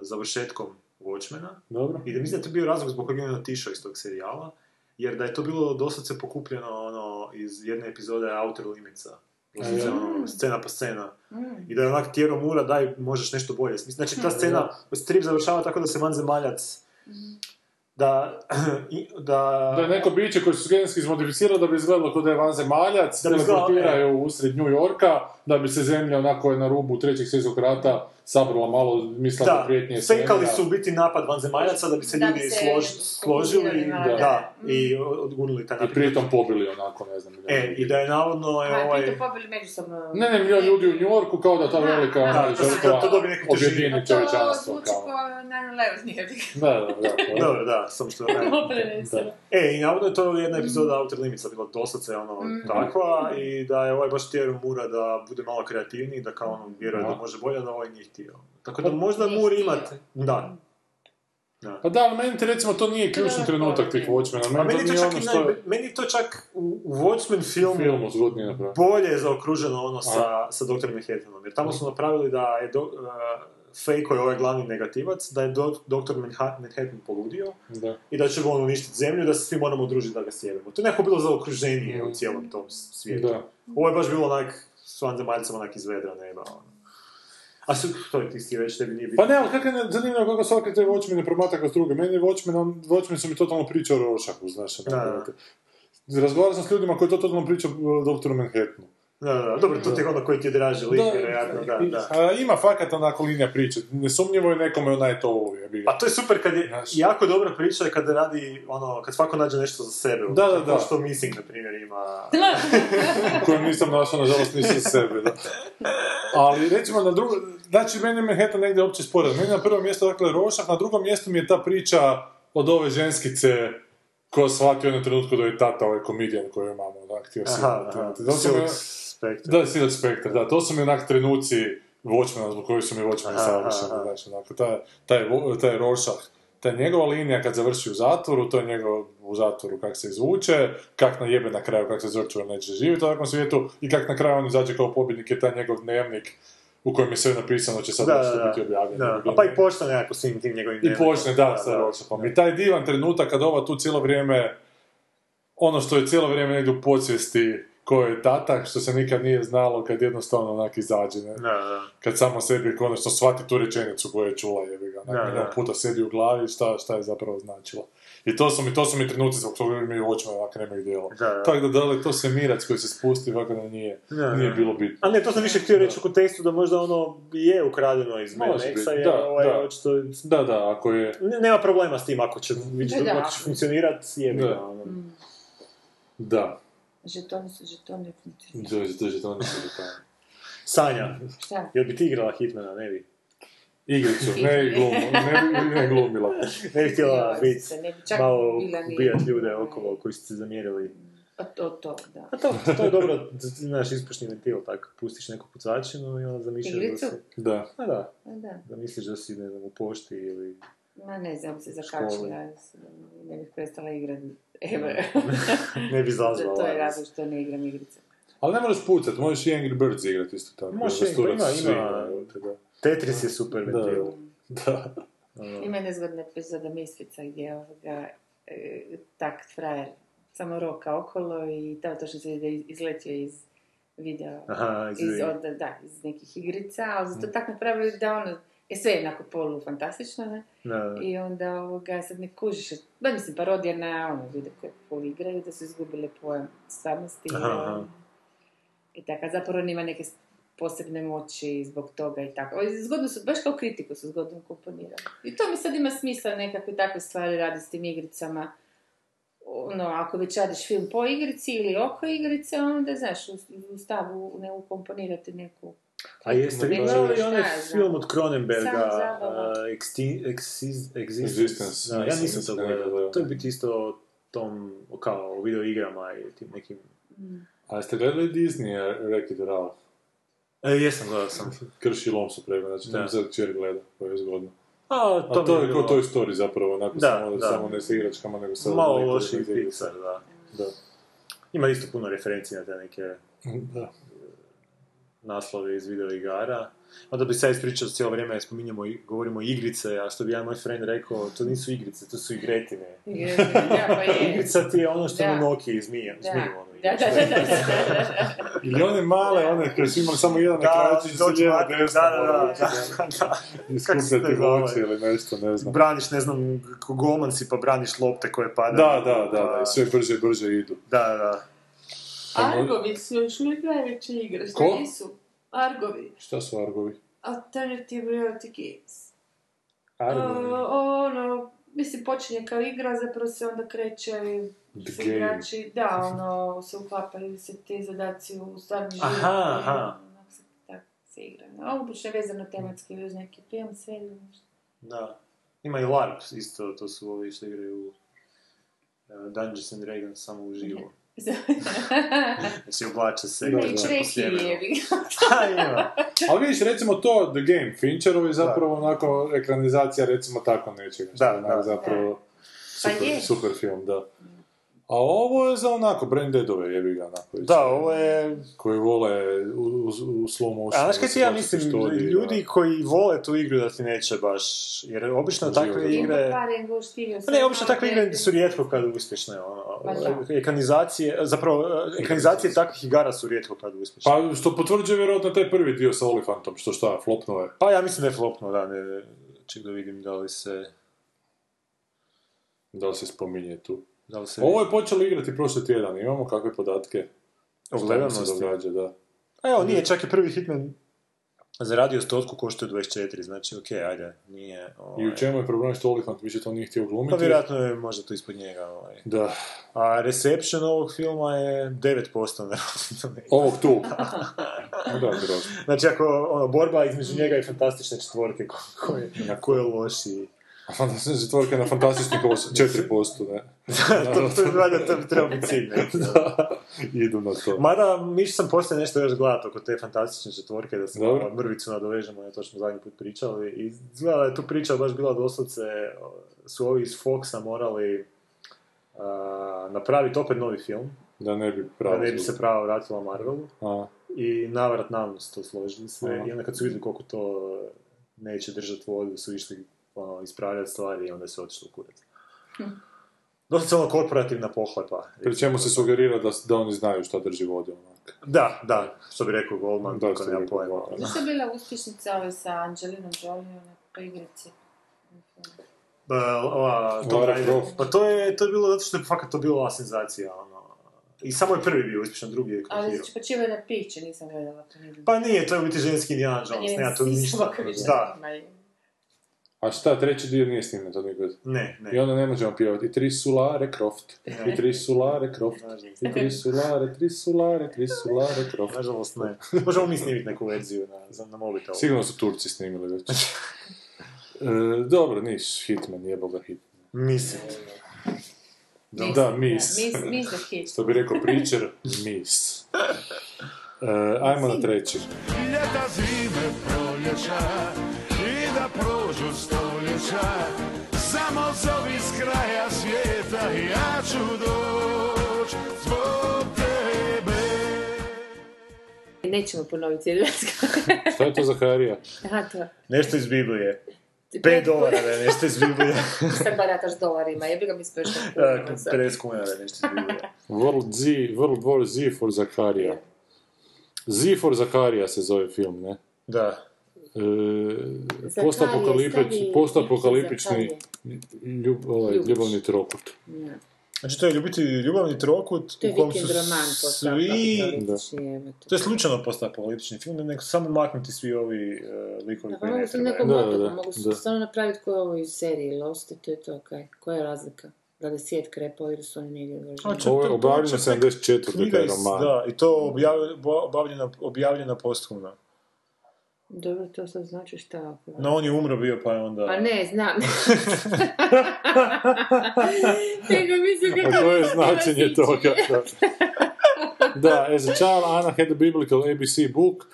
završetkom Watchmena
Dobro.
i da mislim da je to bio razlog zbog kojeg je on otišao iz tog serijala, jer da je to bilo doslovce pokupljeno ono, iz jedne epizode Outer Limitsa. Ono, scena po scena.
Mm.
I da je onak tijero mura, daj, možeš nešto bolje. Znači, ta scena, strip završava tako da se vanzemaljac da, [CLEARS THROAT] i- da,
Da je neko biće koji su genetski izmodificirali da bi izgledalo kao da je vanzemaljac,
Da bi izgledalo-
teleportiraju usred New Yorka, da bi se zemlja onako je na rubu trećeg svjetskog rata sabrala malo, mislila
da,
prijetnje
fejkali
svemira.
su u biti napad vanzemaljaca da bi se
Da
ljudi
se
slož, složili da, da, i odgurnuli taj
I
napad.
pritom pobili onako, ne znam.
E, i da je navodno je
A,
ovaj...
pritom pobili međusobno...
Ne, ne, ljudi u New Yorku kao da ta velika
Da, to se-
žrtva
to
objedini
To
čovječanstvo.
zvuči
Kao.
kao 9-11 nije
Da, da, [LAUGHS] da.
Dobro, da, samo što... ne.
preneseno.
E, i navodno je to jedna epizoda Outer Limitsa bila doslovce ono
Mhm.
takva i da je ovaj baš htio Mura da bude malo kreativniji, da kao ono vjeruje da može bolje, da ovaj nije htio. Tako da možda Mur imate... Da. Da.
Pa da, ali meni ti recimo to nije ključni
Da,
trenutak tih Watchmena. Meni,
meni
to
čak,
ono što
naj-
je
meni to čak u, u Watchmen filmu,
filmu
bolje je zaokruženo ono sa, sa Dr. Manhattanom. Jer tamo su napravili da je do, uh, Koji je ovaj glavni negativac, da je do, Dr. Manha- Manhattan poludio
Da.
i da će on uništiti zemlju i da se svi moramo udružiti da ga sjebemo. To je neko bilo zaokruženije u cijelom tom svijetu.
Da.
Ovo je baš bilo onak s vanzemaljcem onak iz vedra neba. Ono. A su, to je ti sti reći, tebi nije bitno.
Pa ne, ali kako je zanimljivo kako svaki te Watchmen ne promatra kroz druge. Meni je Watchmen, Watchmen su mi totalno priča o Rorschachu, znaš.
Da,
onako, Razgovarao sam s ljudima koji to totalno priča o doktoru Manhattanu.
Da, da, da. Dobro, to ti je ono koji ti je draži lik, vjerojatno, da, da.
A, ima fakat onako linija priče. Nesumnjivo je nekome onaj to ulovi. Ja bi ga.
A to je super kad je
Znaš.
jako dobra priča je kada radi, ono, kad svako nađe nešto za sebe.
Da, da,
Kao
da.
što Missing, na primjer, ima... [LAUGHS]
koju nisam našao, nažalost nisam sebe, da. Ali recimo na drugo, znači meni je Manhattan negdje opće spored. Meni je na prvom mjestu, dakle, Rorschach, na drugom mjestu mi je ta priča od ove ženskice koja shvati u jednom trenutku da je tata ovaj komedijan koju imamo, onak, htio si
Aha, aha.
imati.
Spectre.
Da, Silk Spectre, da, to su mi onak trenuci Watchmena, zbog kojih su mi Watchmeni savršeni, znači, onako, taj, taj, taj Rorschach, ta njegova linija kad završi u zatvoru, to je njegov u zatvoru kak se izvuče, kak najebe na kraju, kak se žrtvuje neće živjeti u takvom svijetu i kak na kraju on izađe kao pobjednik je taj njegov dnevnik u kojem je sve napisano će sad
Da,
nešto
da, da.
biti objavljeno.
Da, a pa i počne nekako svim tim njegovim
I
dnevnikom.
počne, da, sa Rorschachom. I taj divan trenutak kad ova tu cijelo vrijeme, ono što je cijelo vrijeme negdje u podsvijesti ko je tata, što se nikad nije znalo kad jednostavno onak izađe, ne?
Da, da.
Kad samo sebi konačno shvati tu rečenicu koju je čula, jebi ga,
Da, da.
puta sedi u glavi šta, šta je zapravo značilo. I to su mi, to su mi trenuci zbog toga mi očima ovako nemaju dijelo.
Da, da.
Tako da da li je to semirac koji se spusti, ovako da nije,
Da,
nije
da.
bilo bitno.
A ne, to sam više htio reći u kontekstu da možda ono je ukradeno iz Mad
Može
Maxa,
biti,
jer
da,
ovaj,
da.
očito
Da, da, ako je...
Ne- nema problema s tim ako će,
Da, da.
ako će funkcionirati, jebi
Da.
ga, ono.
Da.
Žetoni su žetoni.
Dođe, dođe, to nisu žetoni.
Sanja,
Šta?
jel bi ti igrala Hitmana, ne bi?
Igricu, ne glum, ne, ne glumila.
Ne bi htjela biti
se ne bi čak
malo ubijat ljude okolo koji su se zamjerili.
A to, to, da.
A to, to je dobro, znaš ispušni ventil, tako, pustiš neku pucačinu i onda zamišljaš da
Igricu?
si...
Da.
A da,
A da.
da misliš da si, ne znam, u pošti ili...
Ma ne znam, se zakačila, ne bih prestala igrati. Evo. [LAUGHS]
Ne bi zazvala.
To je razlog što ne igram igrice.
Ali ne moraš pucat, možeš i Angry Birds igrati isto tako.
Možeš,
Rasturac
ima- ima-. Tetris je super
Da,
ventil.
da. [LAUGHS]
Ono,
Ima nezgodna epizoda Misfica gdje ovoga, e, takt frajer samo roka okolo i tamo točno se izletio iz video,
Aha, iz-
iz, od, da, iz nekih igrica, ali su to tako napravili da ono, je sve jednako polu fantastično, ne?
da, da.
I onda ovoga, sad ne kužiš, ba mislim, parodija na ono, ljude koji pol igraju, da su izgubili pojam stvarnosti.
Aha, aha.
I tako, zapravo on ima neke posebne moći zbog toga i tako. Zgodno su, baš kao kritiku su zgodno komponirali. I to mi sad ima smisla nekakve takve stvari radi s tim igricama. Ono, ako već radiš film po igrici ili oko igrice, onda, znaš, u, u stavu ne ukomponirati neku...
A jeste vi gledali onaj film od Cronenberga, uh, Exis- Existence? Ja
nisam-
to gledao. To je biti isto o tom, o kao o video igrama i tim nekim...
A jeste gledali Disney Wreck-It Ralph?
E, jesam, gledao sam.
Krši lom su prema, znači to
Da.
mi sad čer gleda, to je zgodno.
A,
A to, je kao Toy Story zapravo, onako
Da,
samo,
da.
samo ne sa igračkama, nego sa...
Malo loši. Pixar, da.
Da.
Ima isto puno referencija na te neke
da.
Naslove iz video igara. Onda bi sad ispričao cijelo vrijeme, spominjemo, i- govorimo igrice, a što bi jedan moj friend rekao, to nisu igrice, to su igretine.
Da, pa [LAUGHS] je.
Igrica ti je ono što na Nokia zmija,
Da.
zmiju ono
Da, da, da, da, da, da. [LAUGHS]
Ili one male, one koje su imali samo jedan ekrančić
dođu
lijevo
vati,
desno,
da, da, da,
ono,
da, da.
i
Kako se
skupljati ili nešto, ne znam.
Braniš, ne znam, ko golman si pa braniš lopte koje padaju.
Da, da, da, da, i sve brže i brže idu.
Da, da.
Argovi su još uvijek najveće igre, što
Ko?
nisu? Argovi.
Šta su argovi?
Alternative Reality Games.
Argovi?
Uh, ono, mislim, počinje kao igra, zapravo se onda kreće
The
igrači, da, ono, se uklapaju se ti zadaci u stvarni život.
Aha, aha.
ono, se- tako se igra. A obično je vezano tematski uz neki film, sve.
Da. Ima i LARP isto, to su ovi što igraju uh, Dungeons and Dragons samo uživo. [LAUGHS] Znači oblače se.
Jebi
Ha, [LAUGHS] ima.
Ali vidiš, recimo to, The Game, Fincherovi zapravo onako ekranizacija recimo tako nečega.
Da,
je onak
da.
Zapravo
Pa
super,
je.
super film, da. A ovo je za onako brain deadove, jebi ga, onako.
Da, ovo je...
Koji vole u, u, u slow motion.
A znaš
da
kaj ti ja mislim,
pištolji,
ljudi koji vole tu igru da ti neće baš, jer obično
Uživo
takve
da
igre... Pa ne, obično takve igre su rijetko kad uspješne, ono,
Ma da.
ekranizacije, zapravo, ekranizacije takvih igara su rijetko kad uspješne.
Pa što potvrđuje vjerojatno taj prvi dio sa Olifantom, što šta, flopnuo je.
Pa ja mislim da je flopno, da, ne, ne, ček da vidim da li se,
Da li se spominje tu.
Da li se...
Ovo je počelo igrati prošli tjedan, imamo kakve podatke?
O
Šta nam
gledanosti?
se događa, da.
A evo, nije, čak i prvi Hitman zaradio stotku, koštuje 24, znači okej, ajde, nije... Ovaj,
I u čemu je problem što Olifant više to nije htio glumiti?
Pa vjerojatno je možda to ispod njega, ovaj.
Da.
A reception ovog filma je 9% na.
Ovog tu. [LAUGHS] da.
Znači, ako ono, borba između njega i fantastične četvorke, ko, ko je, ko je loši.
A fantastična četvorka na fantastičnih [LAUGHS] 4%, ne?
to, to, je valjda, to bi trebao biti cilj. [LAUGHS] ne?
da, idu na to.
Mada, miš sam poslije nešto još gledat oko te fantastične četvorke, da se malo mrvicu nadovežemo, na to što smo zadnji put pričali. I izgleda da je tu priča baš bila doslovce, su ovi iz Foxa morali a, napraviti opet novi film,
Da ne bi
da
pravo
ne bi se prava vratila Marvelu.
A,
I navrat nam to složili sve. I onda kad su vidjeli koliko to neće držati vodu, su išli ono, ispravljati stvari i onda su otišli u kurac. Dosta ono korporativna pohlepa.
pri čemu se sugerira da, da oni znaju šta drži vodu. onak.
Da, da, što bi rekao Goldman,
Da,
kako
što
nema pojma.
Zašto je bila uspješnica ove sa Angelinom Jolie, po igrici?
Ba, ova,
Lara
Raider.
Croft.
Pa to je, to je bilo zato što je fakat to bila senzacija, ono. I samo je prvi bio uspješan, drugi je
Ali
krahirao.
znači, počiva na piće, nisam gledala to.
Pa nije, to je u biti ženski Indiana Jones, nema tu ništa. Da,
A šta, treći dio nije snimljen to nikad?
ne,
I
ne.
onda ne možemo pjevati. I tri su Lare Croft. I tri su Lare Croft. I tri su Lare, tri su Lare, tri su Lare Croft.
Nažalost ne. Možemo mi snimiti neku verziju na, za- na mobitel.
Sigurno su Turci snimili već. E, dobro, niš, Hitman, jebo ga Hitman.
Mislim.
Da, mis.
Mis, mis the hit.
Što bi rekao Preacher, mis. E, ajmo na treći.
Ljeta, zime, proljeća I da prođu stoljeća Samo zovi s kraja svijeta Ja ću doć zbog tebe
Nećemo ponoviti cijeli [LAUGHS]
Šta je to za Harija?
Aha, to.
Nešto iz Biblije. 5 dolara da je nešto iz Biblije. [LAUGHS]
Sad barataš dolarima, jebi ga mi speš
E, 50 kuna da je nešto iz Biblije.
World Z, World War Z for Zakarija. Z for Zakarija se zove film, ne?
Da.
E, postapokaliptični, postapokaliptični ljub, ovaj, ljubavni trokut.
Znači to je ljubiti ljubavni trokut
To je
u kom su svi...
postapokaliptični.
To je slučajno postapolitični film, nego samo maknuti svi ovi uh, likovi
Da, pa
koji
mogu
ne trebaju.
Da, da,
otoku,
da,
mogu se
da.
stvarno napraviti ko je ovo iz serije Lost to je to, kaj. Koja je razlika? Da li je svijet krepao ili su oni negdje
čak
Ovo je
tek
74.
knjiga
taj
iz-
roman.
Da, i to objavljena, objavljena posthumno.
Dobro, to sad znači šta? ako-
No on je umro bio pa je onda...
Pa ne, znam. [LAUGHS] Nego mislim
A
kako
to je značenje toga. Da. da, as a child, Anna had a biblical ABC book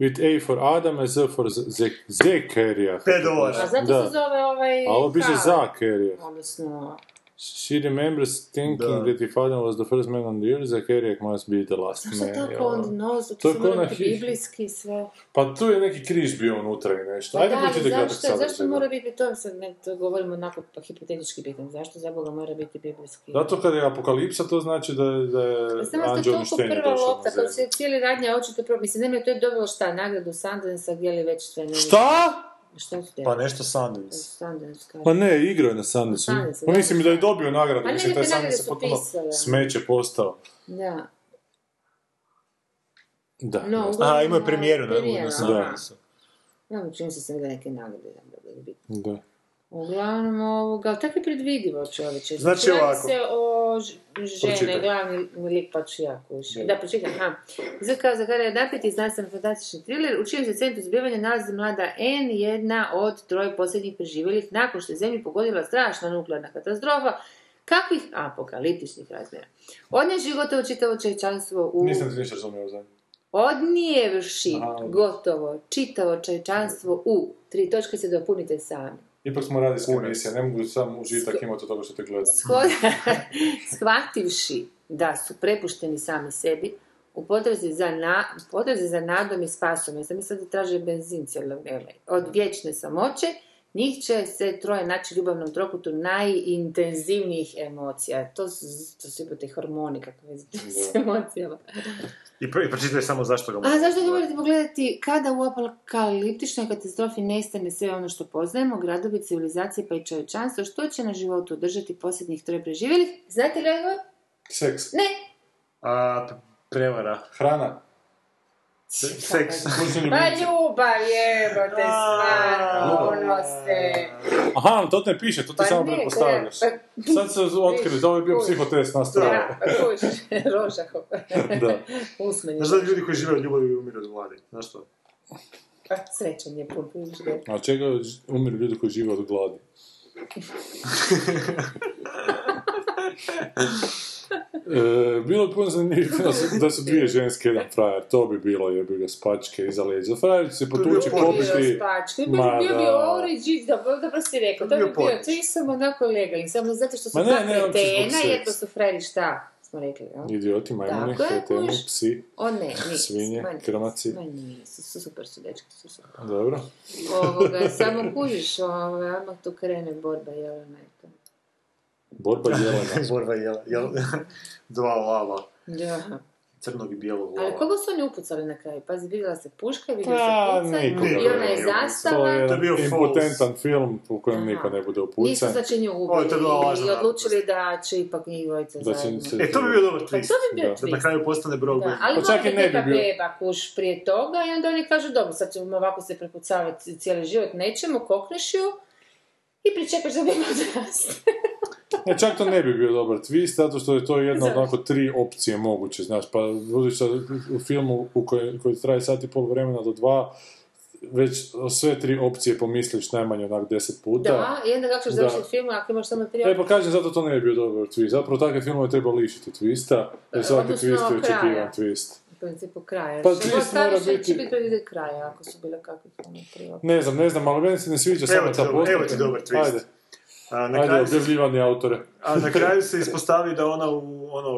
with A for Adam and Z for Z- Zekerija.
Dolara.
A zato
Da.
se zove ovaj...
A ovo piše
Karl.
Zakerija.
Odnosno,
She remembers thinking
Da.
that her father was the first man on the earth, Zakarijak must be the last
zašto
man.
tako
jel?
on knows?
To je na
biblijski sve.
Pa tu je neki križ bio unutra i nešto.
Pa
Ajde
da, ali zašto, zašto
sadržaj.
mora biti, to sad ne, to govorimo onako pa hipotetički pitan, zašto za Boga mora biti biblijski?
Zato kad je apokalipsa, to znači da je, da je
Samo što je
anđel
toliko
uništenja
prva lopta,
na
kad se cijeli radnja očito pro... Mislim, nema to je dobilo šta, nagradu Sundance, gdje li već sve ne...
Šta?
Te?
Pa nešto Sundance.
Sundance, kaže.
Pa ne, igrao je na.
Na Sundance,
Pa
da,
mislim
da.
da je dobio nagradu,
Pa
mislim taj Sundance je
su
potpuno smeće postao.
Da.
Da.
No,
Aha, imao je premijeru na, na. Sundanceu.
Ja, čini se sam da neke nagrade da bude biti.
da.
Uglavnom, ovoga, tako je predvidivo čovječe.
Znači ovako.
se o žene,
Pročitaj.
glavni lik pa ću ja kući. Da, pročitaj, aha. Zaka Zakarija je napeti znanstveno fantastični thriller u čijem se centru zbivanja nalazi mlada N, jedna od troje posljednjih preživjelih nakon što je zemlju pogodila strašna nuklearna katastrofa, kakvih apokaliptičnih razmjera. Odnježi gotovo čitavo čovječanstvo u...
Nisam ti ništa razumio za
Odnijevši gotovo čitavo čovječanstvo u... Tri točke se dopunite sami.
Ipak smo radijska emisija, ne mogu sam užitak imati od toga što te gledam. [LAUGHS] [LAUGHS]
Shvativši da su prepušteni sami sebi, u potrazi za, na, u potrazi za nadom i spasom, ja sam mislila da traže benzin cijelo vrijeme, od vječne samoće, njih će se troje naći u ljubavnom trokutu najintenzivnijih emocija. To su, to su jebote hormoni, kakve veze [LAUGHS] s emocijama.
I, pro, i pročitaj samo zašto ga
A zašto ga morate pogledati kada u apokaliptičnoj katastrofi nestane sve ono što poznajemo, gradovi, civilizacije pa i čovječanstvo, što će na životu držati posljednjih troje preživjelih? Znate li odgovor?
Seks.
Ne!
A, prevara.
Hrana.
Seks.
Pa ljubav jebote, stvarno, ono se...
Aha, to ne piše, to ti
Pa
samo
ne,
pretpostavljaš.
pa-
Sad se otkrili, to je bio psihotest nastavio.
Da, kuš, [LAUGHS] Rožahov.
Da.
Usmeni.
Znaš da ljudi koji žive od ljubavi umiru od gladi? Znaš to?
Pa, Srećan je ga.
A čega umiru ljudi koji žive od gladi? [LAUGHS] E, bilo bi puno zanimljivo da su, da dvije ženske, jedan frajer, to bi bilo jebi ga spačke iza leđa. Frajer će se potući, pobiti.
spački,
Ma
bio, bi
da.
origin, dobro, dobro si rekao, to bi
bio
to je samo onako legalni, samo zato što su
ne, ne, zbog
kretena,
seksa.
su frajeri šta, smo rekli, jel?
Idioti, majmuni, kreteni, psi.
O ne, nisu. [LAUGHS]
Svinje,
ma
krmaci.
Ma nisu, su super su dečki, su super.
Dobro.
Ovoga, samo kužiš, ovaj, odmah tu krene borba, jel, eto.
Borba [LAUGHS] jelena.
Borba jel, jel, [LAUGHS] dva lava,
Da.
crnog i bijelog
Ali
lava.
koga su oni upucali na kraju? Pazi, vidjela se puška, vidio
Pa,
se
nikoga
i ona je
nije
zastala.
To je
bio
impotentan film u kojem
Aha.
niko ne bude
Nisu
upucan.
znači nju
Ovo je to
ubili i odlučili da će ipak njih dvojica zajedno.
se-
E, to bi bio dobar
Pa
twist.
to bi bio
Da.
Da na
twist.
kraju postane Brog
Da, ali
Pa čak
možda
i ne bi
neka
bio.
beba kuš prije toga i onda oni kažu dobro, sad ćemo ovako se prepucavati cijeli život, nećemo, kokneš ju i pričekaš da [LAUGHS] beba odraste.
Ne, čak to ne bi bio dobar twist, zato što je to jedna od onako tri opcije moguće, znaš, pa budući da u filmu u koji, koji traje sat i pol vremena do dva, već sve tri opcije pomisliš najmanje onak deset puta.
Da, i onda kako ćeš
Da.
završiti film ako imaš samo tri
E pa kažem, zato to ne bi bio dobar twist. Zapravo takve filmove treba lišiti twista, jer svaki
Odnosno
twist je
kraja.
očekivan twist.
u principu kraja.
Pa
Što
twist mora biti-
će biti predviđen kraja, ako su bile kakve filmove prije.
Ne znam, ne znam, ali meni se ne sviđa
Evo
samo ta postavka.
evo ti dobar twist.
Ajde,
A na,
ajde,
kraju se,
objavljivanje autore.
a na kraju se [LAUGHS] ispostavi da ona u, ono,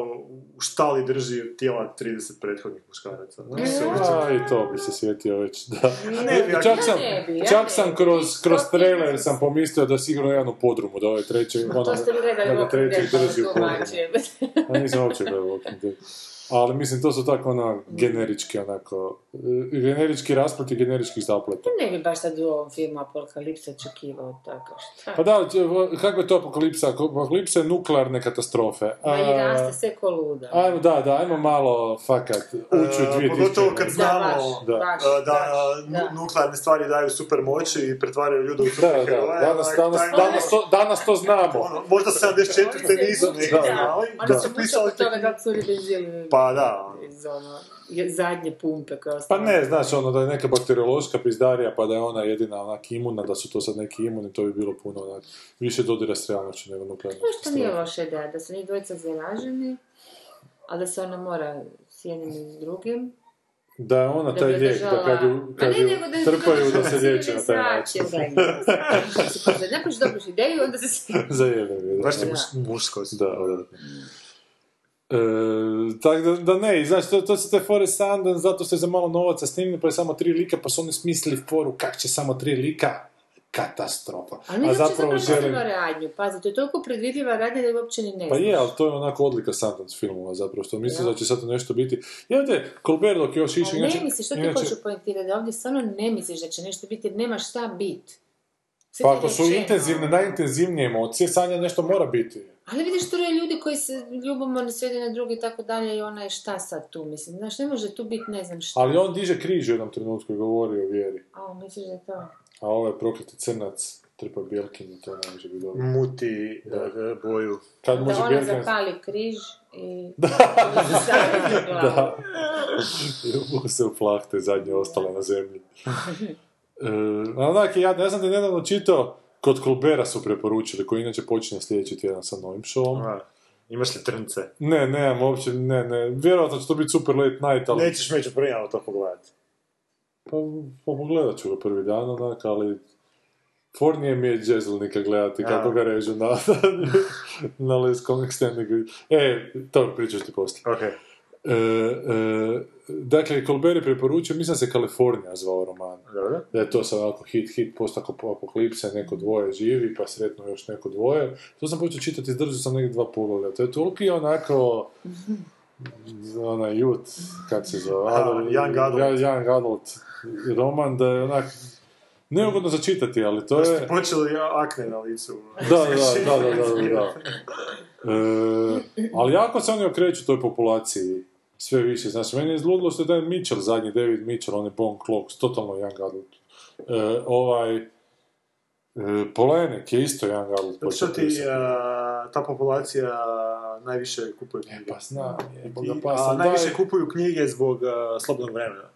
u štali drži tijela 30 prethodnih muškaraca. Znači, se uopće-
A, i to bi se sjetio već, da.
ne bi,
čak
ja
sam,
ne bi, ja
čak
ne
sam
bi.
kroz, kroz
ti-
trailer sam pomislio da je sigurno jedan u podrumu, da ovaj treći, ono,
To ste vi
da
gledali
ga
u
treći
Dead,
drži u
pa
podrumu.
tumače.
A nisam uopće gledao Walking Dead. Ali mislim, to su tako ono, generički onako, generički rasplet i generičkih zapleta.
Ne bi baš sad u ovom filmu Apokalipsa očekivao tako šta.
Pa da, kako je to apokalipsa? Apokalipsa je nuklearne katastrofe.
Ma i raste sve ko luda.
Ajmo, da, da, ajmo malo, fakat, ući u
E,
2000.
pogotovo kad znamo
Da.
baš,
da
baš,
nu-
da.
nuklearne stvari daju super moći i pretvaraju ljude u
Da,
super
da, danas, danas, to, danas to znamo.
ono, možda 74. nisu neki znali.
Oni
Da.
su pisali toga
Pa da.
iz ono, zadnje pumpe koje
Pa ne, znaš, ono da je neka bakteriološka pizdarija, pa da je ona jedina onak imuna, da su to sad neki imuni, to bi bilo puno onak, više dodira s realnošću nego nuklearna
Što nije loša ideja, da su njih dvojica zaraženi, ali da se ona mora s jednim i s drugim.
Da je ona
Da
taj lijek, da kad ju,
Ma
kad
ne,
ju
da
trpaju da se liječi na taj način.
Napraviš dobru ideju, onda se... [LAUGHS]
Zajebe da.
Baš ti
Da.
muš- muško.
Da, odvratno. E, tako da, da ne, i znaš, to, to su te fore Sundance, zato je za malo novaca snimljeno, pa je samo tri lika, pa su oni smislili foru, kak će samo tri lika, katastrofa.
Ali
A zapravo želim...
radnju, pazi, to je toliko predvidljiva radnja da uopće ni ne
Pa je, ali to je onako odlika Sundance filmova zapravo, što mislim
Ja.
da će sad nešto biti. I ovdje, Colbert dok je još inače...
ne misliš, što ti
inače-
hoću poentirati, da ovdje stvarno ne misliš da će nešto biti, jer nema šta biti.
Pa ako su intenzivne, najintenzivnije emocije, sanja nešto mora biti.
Ali vidiš, tu je ljudi koji se ljubomorni sve jedni na drugi i tako dalje i ona je šta sad tu, mislim, znaš, ne može tu biti ne znam šta.
Ali on diže križ u jednom trenutku i govori o vjeri.
A, misliš da je to?
A ovaj prokleti crnac trpa Bjelkinu, to ne može biti dobro.
Muti
Da.
e, boju.
Kad
Da
može
ona
Bjelkin...
zapali križ i...
Da. [LAUGHS] Da. I se u plahte, zadnje ostale na zemlji. [LAUGHS] E, a onak je jadno, ja sam te nedavno čitao, kod Colbera su preporučili, koji inače počinje sljedeći tjedan sa novim showom.
A, Imaš li trnce?
Ne, nemam uopće, ne, ne, vjerojatno će to biti super late night, ali...
Nećeš među prvima to pogledati.
Pa, pa pogledat ću ga prvi dan, onak, ali... Fornije mi je džezlnika gledati kako
A.
ga režu na, [LAUGHS] na Les Comic Standing. E, to pričaš ti poslije.
Ok.
E, e, dakle, Colbert je preporučio, mislim da se Kalifornija zvao roman.
Dobro.
Da je to sad ovako hit, hit, post apokalipse, neko dvoje živi, pa sretno još neko dvoje. To sam počeo čitati, izdržao sam negdje dva poglavlja. To je toliki onako, onaj youth, kak se zove? Adult-
young adult.
Young adult roman, da je onak, neugodno za čitati, ali to je...
ti počeli akne na licu.
Da, da, da, da, da, da, da. E, ali jako se oni okreću toj populaciji sve više. Znači, meni je izludilo je taj Mitchell, zadnji David Mitchell, on je Bone Clocks, totalno young adult. E, ovaj, e, Polenek je isto young adult.
Što ti a, ta populacija najviše kupuje
E,
knjige.
pa znam, je, boga
a
pa sam
najviše
daj-
kupuju knjige zbog a, slobodnog vremena.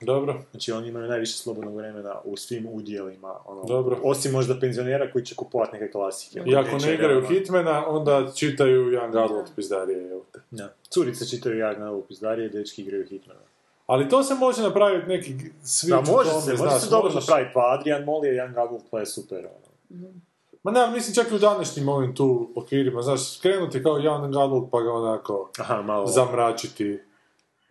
Dobro.
Znači oni imaju najviše slobodnog vremena u svim udjelima. Ono,
Dobro.
Osim možda penzionera koji će kupovati neke klasike.
I ako ne igraju. Hitmana, onda čitaju Young Adult pizdarije.
Da. Curice čitaju Young Adult pizdarije, dečki igraju Hitmana.
Ali to se može napraviti neki switch
Da, može
tome,
se, može
znaš,
se dobro
možeš-
napraviti, pa Adrian Molly je Young Adult play super. Ono.
Ma ne, mislim čak i u današnjim ovim tu okvirima, znaš, krenuti kao Young Adult pa ga onako
Aha, malo.
zamračiti,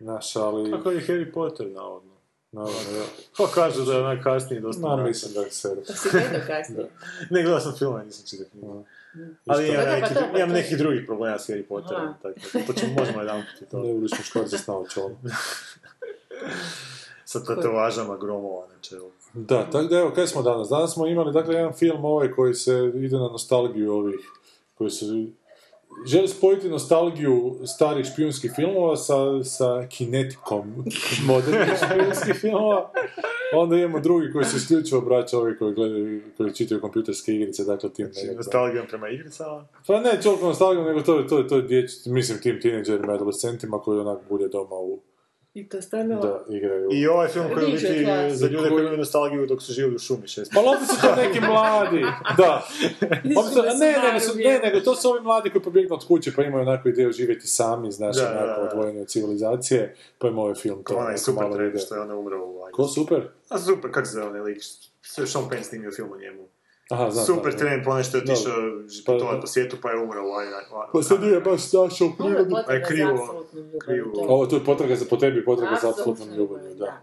znaš, ali...
Kako je Harry Potter, navodno.
Naravno, ja.
Pa kažu da je najkasnije dosta
Ma, mislim da se...
To si gledao kasnije.
Ne, gledao sam film, nisam čitao knjigu. Ali imam,
Da, da, pa
neki,
to, pa
imam
to.
nekih drugih problema s Harry Potterom, tako da to ćemo, možemo jedan put i to.
Ne vidiš muškarca s naočalom. [LAUGHS]
Sa tatovažama gromova na čelu.
Da, tako da evo, kaj smo danas? Danas smo imali, dakle, jedan film ovaj koji se ide na nostalgiju ovih, koji se želi spojiti nostalgiju starih špijunskih filmova sa, sa kinetikom [LAUGHS] modernih špijunskih filmova. Onda imamo drugi koji se isključivo obraća ovi koji gledaju, koji čitaju kompjuterske igrice, dakle tim nekakvim-
Nostalgijom prema igricama.
Pa ne toliko nostalgijom, nego to je, to je, to je djeci, mislim tim tineđerima, adolescentima koji onak bude doma u,
I to stvarno...
da igraju.
I ovaj film koji je u biti za ljude koji imaju nostalgiju dok su živjeli u šumi šest.
Pa opet su to neki mladi, [LAUGHS] da. Opet su ne, nego su, ne, nego to su ovi mladi koji pobjegnu od kuće pa imaju onako ideju živjeti sami, znaš,
Da,
onako odvojeni od civilizacije, pa ima ovaj film to
Onaj
onako
super
malo
trend što je ona umrla u
Ko super?
A super, kako se zove onaj lik? Sve Sean Penn snimio film o njemu.
Aha, znam,
super
znam,
trend, po nešto je otišao
Pa-
putovati po svijetu pa je umrao u.
Pa se nije baš našao u
Ovo je
prirodu.
krivo, krivo.
Ovo tu je potraga za po tebi, potraga za apsolutnom ljubavlju, da.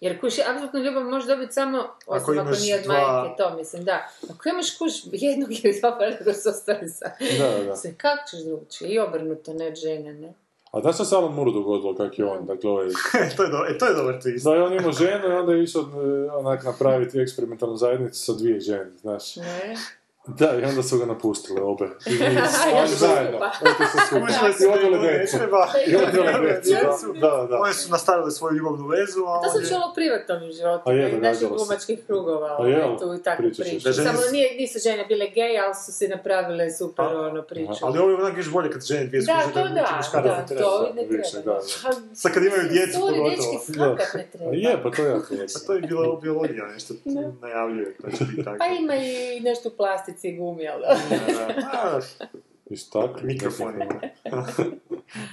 Jer kuš, apsolutnu ljubav možeš dobiti samo, osim ako,
imaš
nije od
dva-
majke, to mislim, da. Ako imaš kuš jednog ili dva partnera s ostali sa...
Da, da.
Se, kako ćeš drugčije? I obrnuto, ne od žene, ne?
A što se Alan Moore dogodilo, kak je on, dakle ovaj... [LAUGHS]
to, je do, e, to je dobar twist.
Da, je on imao ženu i onda je išao e, onak napraviti eksperimentalnu zajednicu sa dvije žene, znaš.
Ne?
Da, i onda su ga napustile obe. [LAUGHS] I, i,
Ja
ali
sam
zajedno. Otišli su
se
I odvele
da ne
djecu. I odvele djecu, da, da, da.
Oni su nastavili svoju ljubavnu vezu, a
To sam
je-
čula u privatnom životu,
A je,
i naših
se.
glumačkih krugova,
A
ovaj,
jel?
tu i.
Da žene
Samo nije, nisu žene bile gej, ali su si napravile super ono priču.
Ali ovo je onak još bolje kad žene dvije
Da,
skuže
to da,
muškarac
da,
treba.
to ne treba.
da,
Sad kad imaju djecu, pogotovo.
dečki
Da.
skakat ne treba.
A je, pa to je jako
Pa to je bila biologija, nešto najavljuje, to tako.
Pa ima i nešto u plastici i gumi, ali [LAUGHS]
I staklo. [LAUGHS]
Mikrofon ima. [LAUGHS]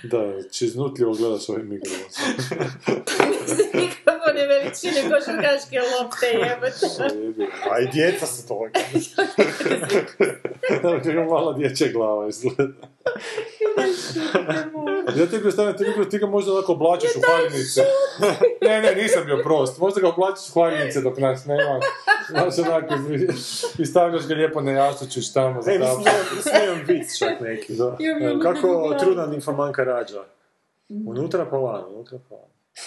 Da, čiznutljivo gledaš ovaj mikrofon.
mikrofon je veličine košarkaške lopte, jebate.
A i djeca su.
Kako mala dječja glava izgleda. [LAUGHS] Ja ti predstavljam, ti, ti ga možda onako oblačiš u haljinice. [LAUGHS] Ne, ne, nisam bio prost. Možda ga oblačiš u haljinice dok nas nema. Znaš, onako, i stavljaš ga lijepo na jastučić tamo za
E, mislim
tamo.
da imam vic čak neki.
Da.
Kako trudna nimfomanka rađa? Unutra pa van, unutra pa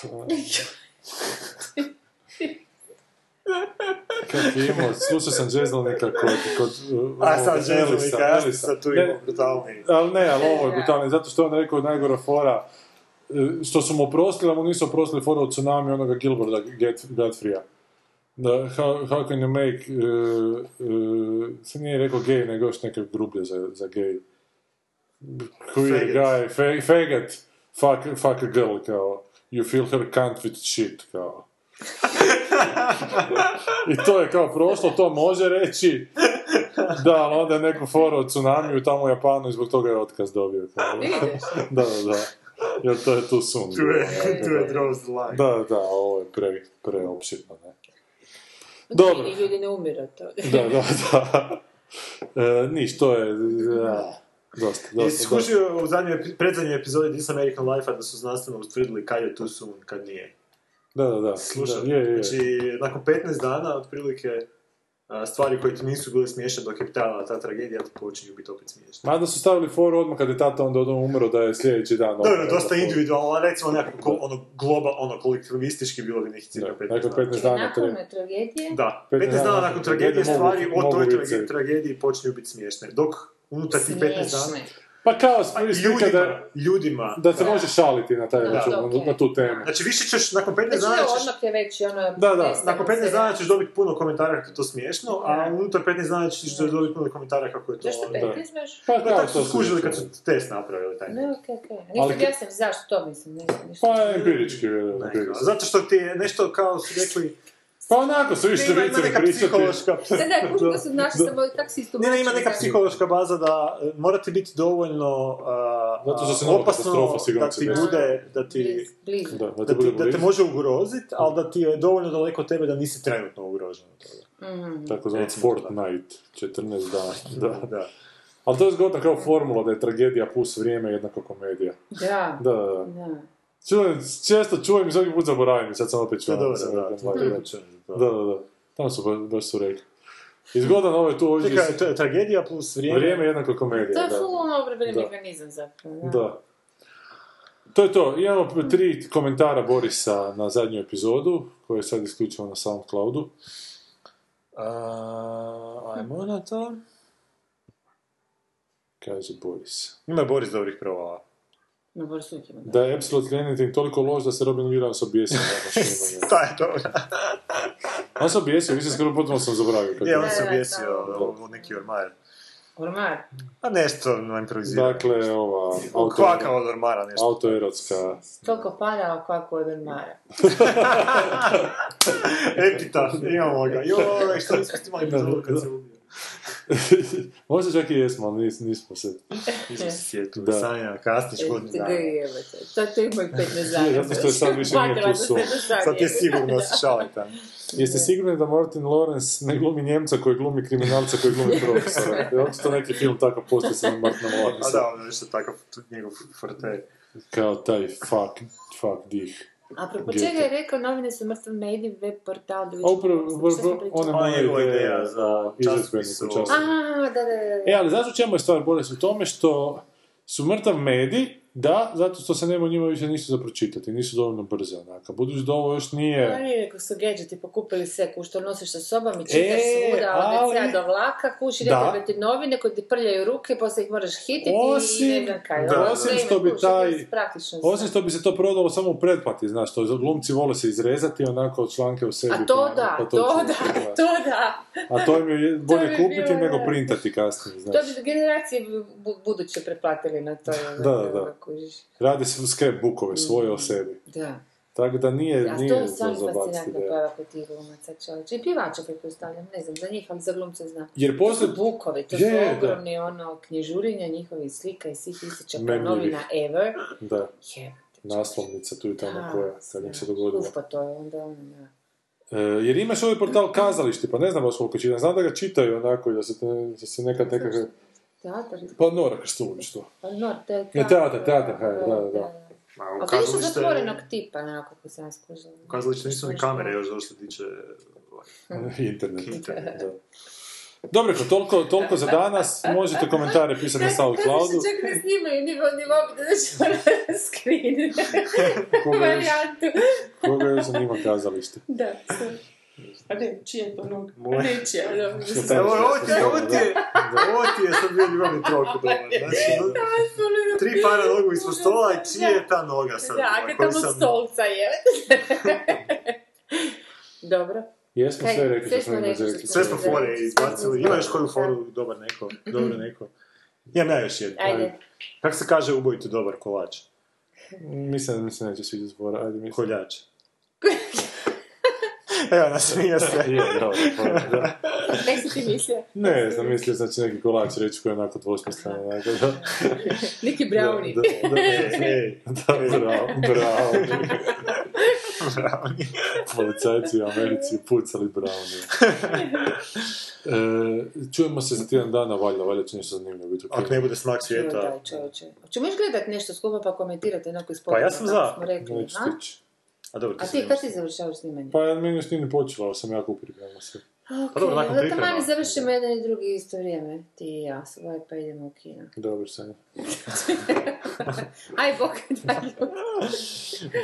van. [LAUGHS]
Kak je imao, slušao sam Džezlnika kod, kod uh,
A sad
Elisa,
Jezovika, ja sam sad tu
Ne,
imam brutalni.
Ali ne, ali ovo je
Da.
brutalno, zato što je on rekao najgora fora, e, što su mu oprostili, a mu nisu oprostili fora od tsunami onoga Gilberta Get, Godfreya. Da, how, how can you make, uh, uh, se nije rekao gay, nego još neke grublje za, za gay. Queer
Faggot.
guy, fa, faggot, fuck, fuck a girl, kao, you fill her cunt with shit, kao. [LAUGHS] I to je kao prošlo, to može reći. Da, ali onda je neku foru od tsunamiju tamo u Japanu i zbog toga je otkaz dobio. [LAUGHS] Da, da, da. Jer to je tu sun.
Tu je, tu je draws the line.
Da, da, ovo je pre, preopšitno, ne. Dobro.
I ljudi ne umiru od toga.
Da, da, da. E, niš, to je... Da, dosta,
Jesi
dosta, dosta.
skužio u zadnjoj, predzadnjoj epizodi This American Life-a da su znanstveno utvrdili kad je tu sun, kad nije?
Da, da, da.
Slušaj,
Da, je, je, je.
znači, nakon 15 dana, otprilike, stvari koje ti nisu bile smiješne dok je trajala ta tragedija, počinju biti opet smiješne.
Mada su stavili foru odmah kad je tata onda umro da je sljedeći dan...
Dobro,
opet
dosta
foru.
individualno, ali recimo nekako ko- ono globa, ono kolektivistički bilo bi nekih cirka
Da,
15
dakle,
dana.
15 dana
Nakon tragedije,
Da,
15
15 dana
dana
nakon
nakon
tragedije
tragedije
stvari
mogu-
o toj tragediji počinju biti smiješne. Dok unutar tih 15 dana...
Pa kao slika
Ljudima,
da,
ljudima.
da se može šaliti na taj račun,
Da,
na,
okej.
na tu temu.
Znači više ćeš, nakon 15
Znači,
dana ćeš...
odmah je već ono...
Da, da,
Nakon 15
se.
dana ćeš dobiti puno komentara kako je to smiješno, a
Da.
unutar 15 dana ćeš dobiti puno komentara kako je to...
Zašto
da.
15 baš?
Pa
Da,
kao
tako
to
su skužili kad su test napravili taj.
Ne, okej, okej. Nisam objasnim zašto to mislim, ne znam ništa.
Pa empirički,
Ne,
empirički.
Zato što ti je nešto kao su rekli...
Pa onako su
Ima, neka
pričati.
psihološka... [LAUGHS]
Da, su naši samo
Ne, ne, ima neka psihološka baza da e, morate biti dovoljno
Zato što se
opasno da ti bude, da ti.
Da, da
da
te bude
ti, da te
blizu.
može ugroziti, ali da ti je dovoljno daleko od tebe da nisi trenutno ugrožen od toga.
Mhm.
Tako
to
Fortnite, 14 dana. [LAUGHS] Da.
Da.
Ali to je zgodna kao formula da je tragedija plus vrijeme jednako komedija.
Da,
Da, da, da.
Da.
Čujem, često čujem i svaki put zaboravim i sad sam opet
To
čujem.
je dobro,
sam
da. je
da, da, da, da. Tamo su baš, baš su rekli. I zgodan ovo je tu ovdje...
Čekaj, to je tragedija plus vrijeme.
Vrijeme jednako komedija,
To je
da.
full ono
Da.
mehanizam zapravo. Da.
Da. To je to. Imamo tri komentara Borisa na zadnju epizodu, koje je sad isključivo na Soundcloudu.
A, ajmo na to.
Kaže Boris.
Ima Boris dobrih provala.
No, Boris uvijek ima.
Da je Absolute Anything toliko loš da se Robin Williams objesio nakon snimanja.
Ta je dobro.
On se objesio, mislim skoro potpuno sam zaboravio. Kako
Je, on
Da,
se
da,
objesio
da.
u neki ormar.
Ormar.
A nešto na improvizirano.
Dakle, ova... auto-
Kvaka od ormara nešto.
Autoerotska...
Toliko pada kako od ormara. [LAUGHS]
Epitaf, imamo ga. Joj, što nismo snimali kad se ubio. [LAUGHS]
Možda čak i jesmo, ali nis, nismo se...
Nismo se sjetili.
Da.
Sanja, kasniš godinu dana.
jebate. To, to ima i 15
Je,
dana.
zato što je sad više nije tu
do sad
Sad je sigurno se šali tamo.
Jeste sigurni da Martin Lawrence ne glumi Njemca koji glumi kriminalca koji glumi [LAUGHS] profesora? Je očito neki film tako postoji sa Martinom
A
Lawrence.
da, ono nešto takav njegov forte.
Kao taj fuck, fuck dih.
Apropo
Gete.
čega je rekao, novine su mrtvo medij, web portal, da
A upravo, upravo, ona moja
ideja za
za
časopis
izvedbeniku
o-
časopisa.
A, da, da, da.
E, ali znaš u čemu je stvar Boris? U tome što su mrtav medij, da, zato što se nema njima više nisu za pročitati, nisu dovoljno brze onaka. Budući da ovo još
Pa
nije...
nije rekao su gadgeti pokupili sve, ku što nosiš sa sobom i čitaš
E,
svuda, od
ali-
do vlaka, kući
Da.
ti novine koji ti prljaju ruke, poslije ih moraš hititi
Osim-
i ne kaj.
da,
Ovo
osim što bi taj-. Osim što bi se to prodalo samo u pretplati, znaš, to glumci vole se izrezati onako od članke u sebi.
A to
pa-
da,
pa
to
ću-
da, to da.
A to im je bolje
bi
kupiti
bilo,
nego
da.
printati kasnije,
To
znaš.
bi generacije bu- buduće preplatili na to.
Da, da.
Kužiš.
Radi se scrapbookove svoje o sebi.
Da.
Tako da nije,
A to
nije
je
to
stvarno fascinantno pojava kod tih glumaca čovječe. I pjevača pretpostavljam, ne znam, za njih, ali za glumce znam.
Jer
To
poslije...
su bukovi, to
Je,
su
da.
ogromni ono knjižurenja njihovih slika i svih isječaka
Memljivih.
novina ever.
Da,
Jebate.
naslovnica tu i tamo
A,
koja, kad im se dogodilo.
Uf, pa to je onda ono, da.
E, jer imaš ovaj portal kazališti, pa ne znam baš koliko čitam. Znam da ga čitaju onako i da se, da se nekad nekakve...
Teatar,
Pa Nora Krstulić to.
pa no, te,
Ne, teatar, teatar, da, da, da.
Ma,
A
u
to je više
kazalište-
zatvorenog tipa, onako, kako sam skužila.
U kazalištu nisu ni kamere još došle tiče... [LAUGHS]
Internet.
Internet.
Da. Dobro, ko toliko, toliko za danas. Možete komentare pisati na SoundCloudu.
Kako se čak ne snimaju, ni ni mobi, da će moram screen.
Koga još, koga još zanima kazalište?
Da, sve. [LAUGHS] A ne, čija je to noga?
Moja.
Ne, čija, dobro. mislim.
Šta
Evo, ovo ti je, ovo
Da.
ti je, ovo ti je sad bio ljubavni dobar. Znači, no- tri para nogu ispod stola i čija je ta noga sad?
Da,
ovaj,
kad tamo
sam-
stolca je. [LAUGHS] Dobro.
Jesmo sve rekli
sve
što smo imali.
Sve smo fore izbacili. Ima još koju foru dobar neko? Dobro neko? Imam ja još jednu.
Ajde.
Kako se kaže ubojiti dobar kolač?
Mislim da mi se neće sviđati zbora. Ajde, mislim.
Koljač. [LAUGHS] [LAUGHS] Evo, nasmija se.
Je, dobro, dobro, da. [LAUGHS]
Nek si ti mislio.
Ne, znam, mislio sam da će neki kolač reći koji je onako dvosmislen. onako, da. [LAUGHS]
Neki brownie.
Da, da, da,
Ej,
da, bravo, bravo.
brownie.
Policajci u Americi pucali Brownije. E, čujemo se za tjedan dana, valjda, valjda će nešto zanimljivo biti.
Ako ne bude smak svijeta,
daj, čovječe. Hoćemo još gledat nešto skupa pa komentirati onako iz
Pa ja sam za.
Smo rekli, a?
a dobro,
A
ti
ti
se
kad ti završavaš snimanje?
Pa ja meni još nije ni počela, ali sam jako pripremao se.
Ok,
Pa dobro, nakon
onda
priprema.
tamo završimo jedan i drugi isto vrijeme. Ti i ja, svoje pa idemo u kino. [LAUGHS]
Dobro, Sanja.
Aj, bok, [LAUGHS] daj.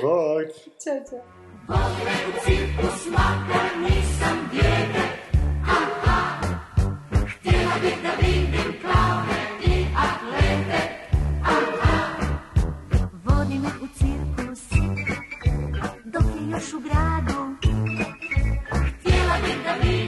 Bog.
Ćao, čao.
Pogled cirkus, makar nisam bijed mio sugrado, cielo de David.